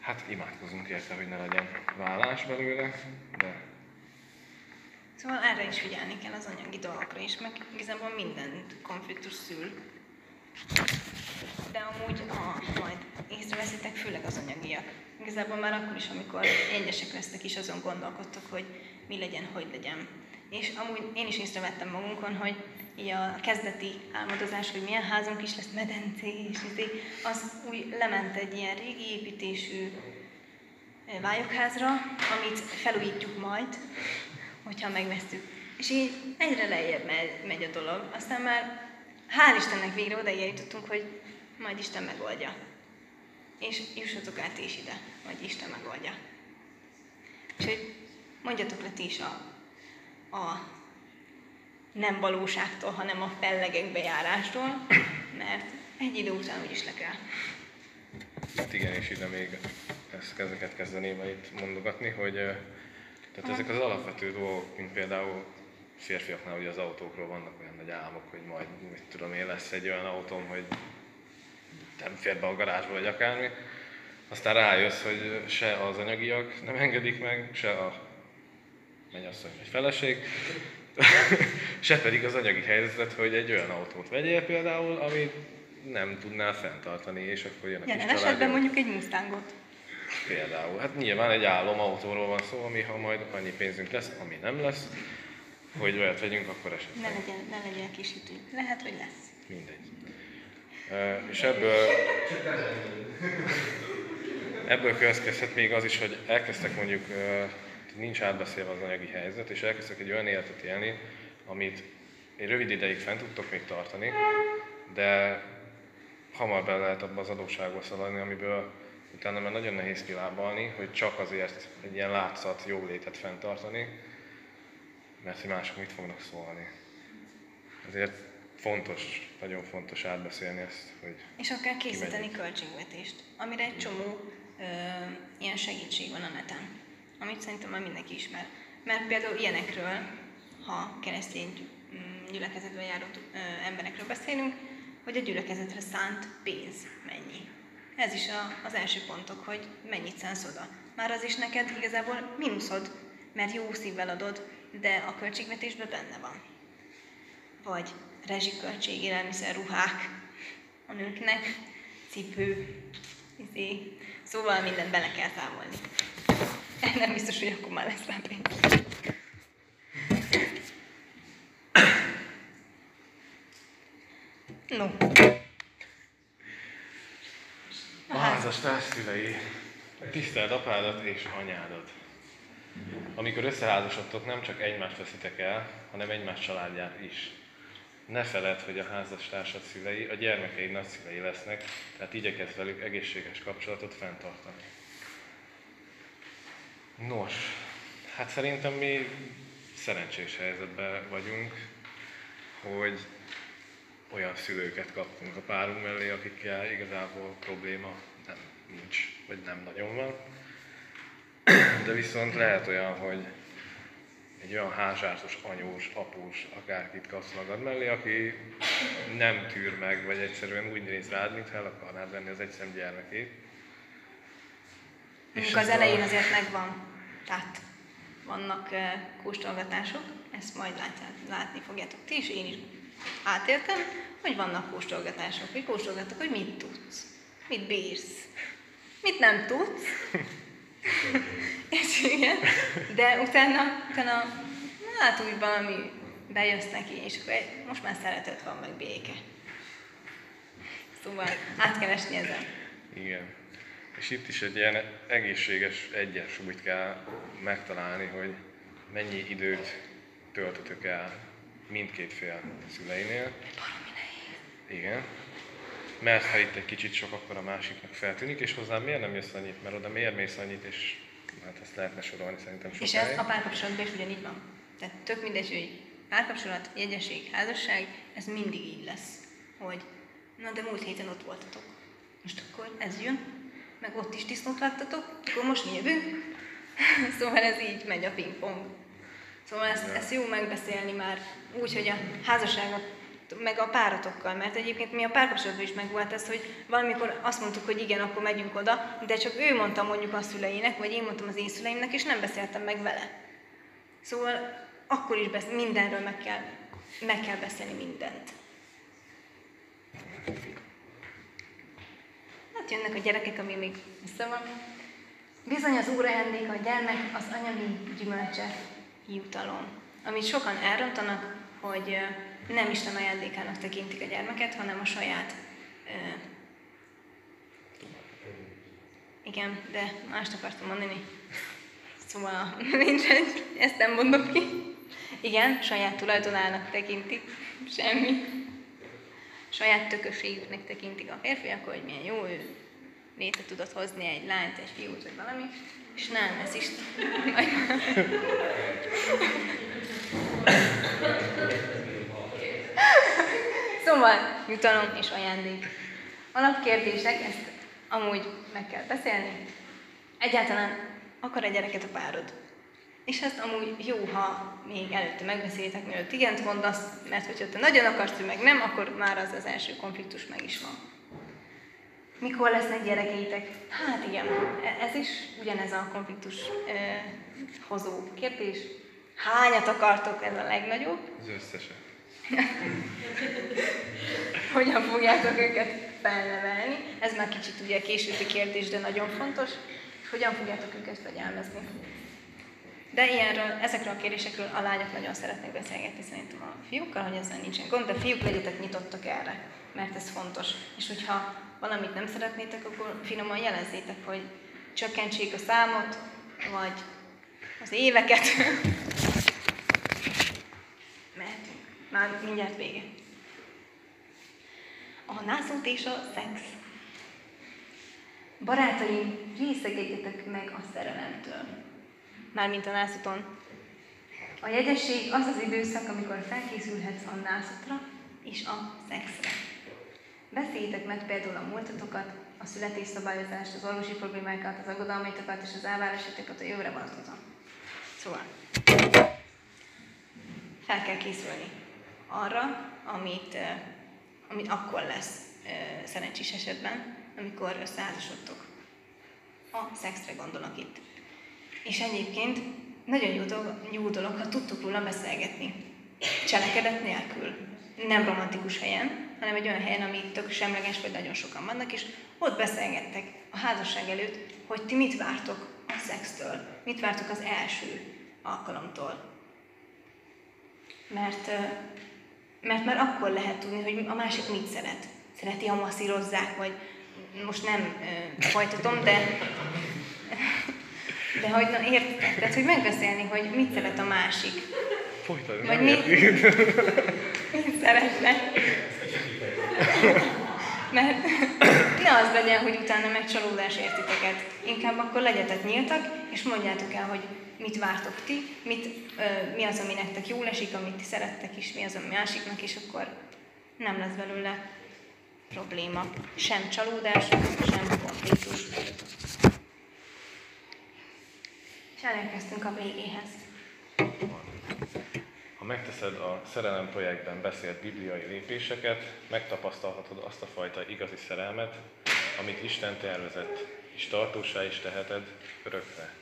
Hát imádkozunk érte, hogy ne legyen vállás belőle, de... Szóval erre is figyelni kell az anyagi dolgokra is, meg igazából minden konfliktus szül. De amúgy, ha majd észreveszitek, főleg az anyagiak. Igazából már akkor is, amikor egyesek lesztek is, azon gondolkodtok, hogy mi legyen, hogy legyen. És amúgy én is észrevettem magunkon, hogy így a kezdeti álmodozás, hogy milyen házunk is lesz, medencé, és izé, az úgy lement egy ilyen régi építésű vályokházra, amit felújítjuk majd, hogyha megvesztük. És így egyre lejjebb megy, a dolog. Aztán már hál' Istennek végre odaig hogy majd Isten megoldja. És jussatok át is ide, hogy Isten megoldja. Úgyhogy mondjatok le ti is a, a nem valóságtól, hanem a fellegek bejárástól, mert egy idő után úgyis le kell. Hát igen, és ide még ezt, ezeket kezdeném itt mondogatni, hogy tehát ezek az alapvető dolgok, mint például férfiaknál ugye az autókról vannak olyan nagy álmok, hogy majd, mit tudom én, lesz egy olyan autóm, hogy nem fér be a garázsba, vagy akármi. Aztán rájössz, hogy se az anyagiak nem engedik meg, se a mennyasszony vagy feleség, se pedig az anyagi helyzet, hogy egy olyan autót vegyél például, ami nem tudnál fenntartani, és akkor jön a Jelen kis esetben mondjuk egy Mustangot. Például. Hát nyilván egy álom autóról van szó, ami ha majd annyi pénzünk lesz, ami nem lesz, hogy olyat vegyünk, akkor esetleg. Ne legyen, ne legyen kisítő. Lehet, hogy lesz. Mindegy. Uh, és ebből, ebből következhet még az is, hogy elkezdtek mondjuk uh, nincs átbeszélve az anyagi helyzet, és elkezdtek egy olyan életet élni, amit egy rövid ideig fent tudtok még tartani, de hamar be lehet abba az adósságba szaladni, amiből utána már nagyon nehéz kilábalni, hogy csak azért egy ilyen látszat jó létet fenntartani, mert hogy mások mit fognak szólni. Ezért fontos, nagyon fontos átbeszélni ezt, hogy És akár készíteni költségvetést, amire egy csomó ö, ilyen segítség van a neten amit szerintem már mindenki ismer. Mert például ilyenekről, ha keresztény mm, gyülekezetben járó emberekről beszélünk, hogy a gyülekezetre szánt pénz mennyi. Ez is a, az első pontok, hogy mennyit szánsz oda. Már az is neked igazából mínuszod, mert jó szívvel adod, de a költségvetésben benne van. Vagy rezsiköltség, élelmiszer, ruhák a nőknek, cipő, izé. Szóval mindent bele kell számolni. Nem biztos, hogy akkor már lesz rá. No. A házastárs szülei, tiszteld apádat és anyádat. Amikor összeházasodtok, nem csak egymást veszitek el, hanem egymás családját is. Ne feled, hogy a házastársad szülei a gyermekeid nagyszülei lesznek, tehát igyekezz velük egészséges kapcsolatot fenntartani. Nos, hát szerintem mi szerencsés helyzetben vagyunk, hogy olyan szülőket kaptunk a párunk mellé, akikkel igazából probléma nem nincs, vagy nem nagyon van. De viszont lehet olyan, hogy egy olyan házsártos, anyós, após, akárkit kapsz magad mellé, aki nem tűr meg, vagy egyszerűen úgy néz rád, mintha el akarnád venni az egyszem gyermekét. És az elején azért megvan, tehát vannak kóstolgatások, ezt majd látját, látni fogjátok ti is, én is átértem, hogy vannak kóstolgatások, hogy kóstolgatok, hogy mit tudsz, mit bírsz, mit nem tudsz, és igen, de utána, utána hát úgy valami bejössz neki, és akkor egy, most már szeretet van, meg béke. Szóval át kell esni ezen. Igen. És itt is egy ilyen egészséges egyensúlyt kell megtalálni, hogy mennyi időt töltötök el mindkét fél szüleinél. Igen. Mert ha itt egy kicsit sok, akkor a másiknak feltűnik, és hozzá miért nem jössz annyit, mert oda miért mész annyit, és hát ezt lehetne sorolni szerintem És sokáig. ez a párkapcsolatban is ugyanígy van. Tehát tök mindegy, hogy párkapcsolat, jegyesség, házasság, ez mindig így lesz. Hogy na de múlt héten ott voltatok. Most akkor ez jön, meg ott is disznót láttatok, akkor most mi jövünk. szóval ez így megy a pingpong. Szóval ezt, ezt jó megbeszélni már úgy, hogy a házasságot meg a páratokkal, mert egyébként mi a párkapcsolatban is megvolt ez, hogy valamikor azt mondtuk, hogy igen, akkor megyünk oda, de csak ő mondta mondjuk a szüleinek, vagy én mondtam az én szüleimnek, és nem beszéltem meg vele. Szóval akkor is besz- mindenről meg kell, meg kell beszélni mindent. Hát jönnek a gyerekek, ami még össze van. Bizony az úr ajándéka a gyermek az anyagi gyümölcse jutalom, amit sokan elrontanak, hogy nem Isten ajándékának tekintik a gyermeket, hanem a saját igen, de mást akartam mondani. Szóval mindegy, ezt nem mondom ki. Igen, saját tulajdonának tekintik, semmi. Saját tökösségüknek tekintik a férfiak, hogy milyen jó, ő létre tudott hozni egy lányt, egy fiút, vagy valami. És nem, ez is... Szóval jutalom és ajándék. Alapkérdések, ezt amúgy meg kell beszélni. Egyáltalán akar egy gyereket a párod? És ezt amúgy jó, ha még előtte megbeszélitek, mielőtt igent mondasz, mert hogyha te nagyon akarsz, hogy meg nem, akkor már az az első konfliktus meg is van. Mikor lesznek gyerekeitek? Hát igen, e- ez is ugyanez a konfliktus eh, hozó kérdés. Hányat akartok, ez a legnagyobb? Az összeset. hogyan fogjátok őket felnevelni. Ez már kicsit ugye későbbi kérdés, de nagyon fontos. Hogyan fogjátok őket fegyelmezni. De ilyenről, ezekről a kérdésekről a lányok nagyon szeretnek beszélgetni szerintem a fiúkkal, hogy ezzel nincsen gond, de fiúk legyetek nyitottak erre, mert ez fontos. És hogyha valamit nem szeretnétek, akkor finoman jelezzétek, hogy csökkentsék a számot, vagy az éveket. Mehetünk. Már mindjárt vége. A nászút és a szex. Barátaim, részegedjetek meg a szerelemtől. Mármint a nászuton. A jegyesség az az időszak, amikor felkészülhetsz a nászutra és a szexre. Beszéljétek meg például a múltatokat, a születésszabályozást, az orvosi problémákat, az aggodalmaitokat és az elvárásokat a jövőre vonatkozóan. Szóval, fel kell készülni arra, amit, amit akkor lesz szerencsés esetben, amikor összeházasodtok. A szexre gondolok itt. És egyébként nagyon jó dolog, jó dolog ha tudtok róla beszélgetni. cselekedet nélkül. Nem romantikus helyen, hanem egy olyan helyen, ami tök semleges, vagy nagyon sokan vannak, és ott beszélgettek a házasság előtt, hogy ti mit vártok a szextől, mit vártok az első alkalomtól. Mert, mert már akkor lehet tudni, hogy a másik mit szeret. Szereti, ha masszírozzák, vagy most nem folytatom, de de hogy na, értitek? Tehát, hogy megbeszélni, hogy mit szeret a másik. Folytatni, Vagy mit, mit szeretne. Mert ne az legyen, hogy utána meg csalódás értiteket. Inkább akkor legyetek nyíltak, és mondjátok el, hogy mit vártok ti, mit, ö, mi az, ami nektek jól esik, amit ti szerettek, és mi az, ami másiknak, és akkor nem lesz belőle probléma. Sem csalódás, sem konfliktus. És elérkeztünk a végéhez. Ha megteszed a szerelem projektben beszélt bibliai lépéseket, megtapasztalhatod azt a fajta igazi szerelmet, amit Isten tervezett, és tartósá is teheted örökre.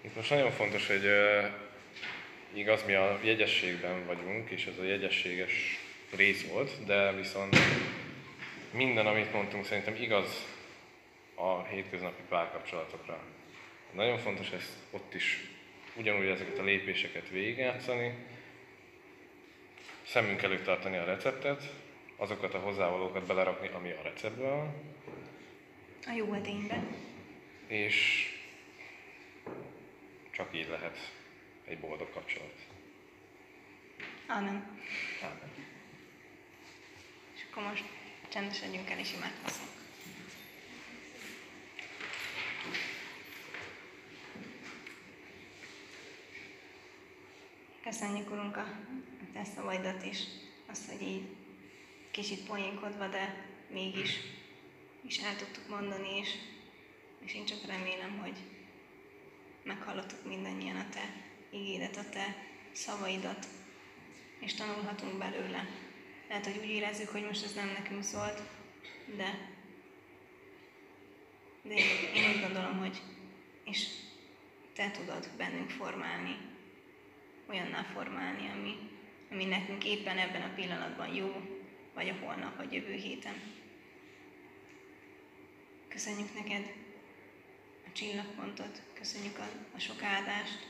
Itt most nagyon fontos, hogy uh, igaz, mi a jegyességben vagyunk, és ez a jegyességes rész volt, de viszont minden, amit mondtunk, szerintem igaz a hétköznapi párkapcsolatokra. Nagyon fontos ezt ott is ugyanúgy ezeket a lépéseket végigjátszani, szemünk előtt tartani a receptet, azokat a hozzávalókat belerakni, ami a receptben van, A jó edényben. és csak így lehet egy boldog kapcsolat. Amen. Ámen. És akkor most csendesedjünk el és imádkozzunk. Köszönjük, Urunk, a te szavaidat is, azt, hogy így kicsit poénkodva, de mégis is el tudtuk mondani, és, és én csak remélem, hogy meghallottuk mindannyian a te igédet, a te szavaidat, és tanulhatunk belőle. Lehet, hogy úgy érezzük, hogy most ez nem nekünk szólt, de, de én, én úgy gondolom, hogy és te tudod bennünk formálni, olyanná formálni, ami, ami nekünk éppen ebben a pillanatban jó, vagy a holnap, vagy jövő héten. Köszönjük neked a csillagpontot, köszönjük a, a sok áldást,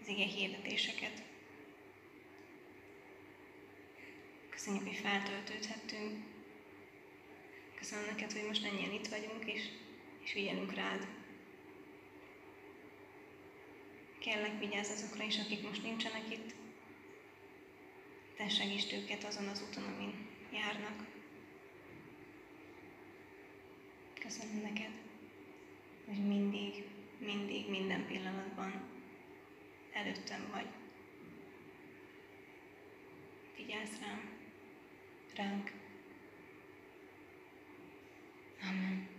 az ige hirdetéseket. Köszönjük, hogy feltöltődhettünk. Köszönöm neked, hogy most ennyien itt vagyunk, és, és figyelünk rád kérlek vigyázz azokra is, akik most nincsenek itt. Te segítsd őket azon az úton, amin járnak. Köszönöm neked, hogy mindig, mindig, minden pillanatban előttem vagy. Vigyázz rám, ránk. Amen.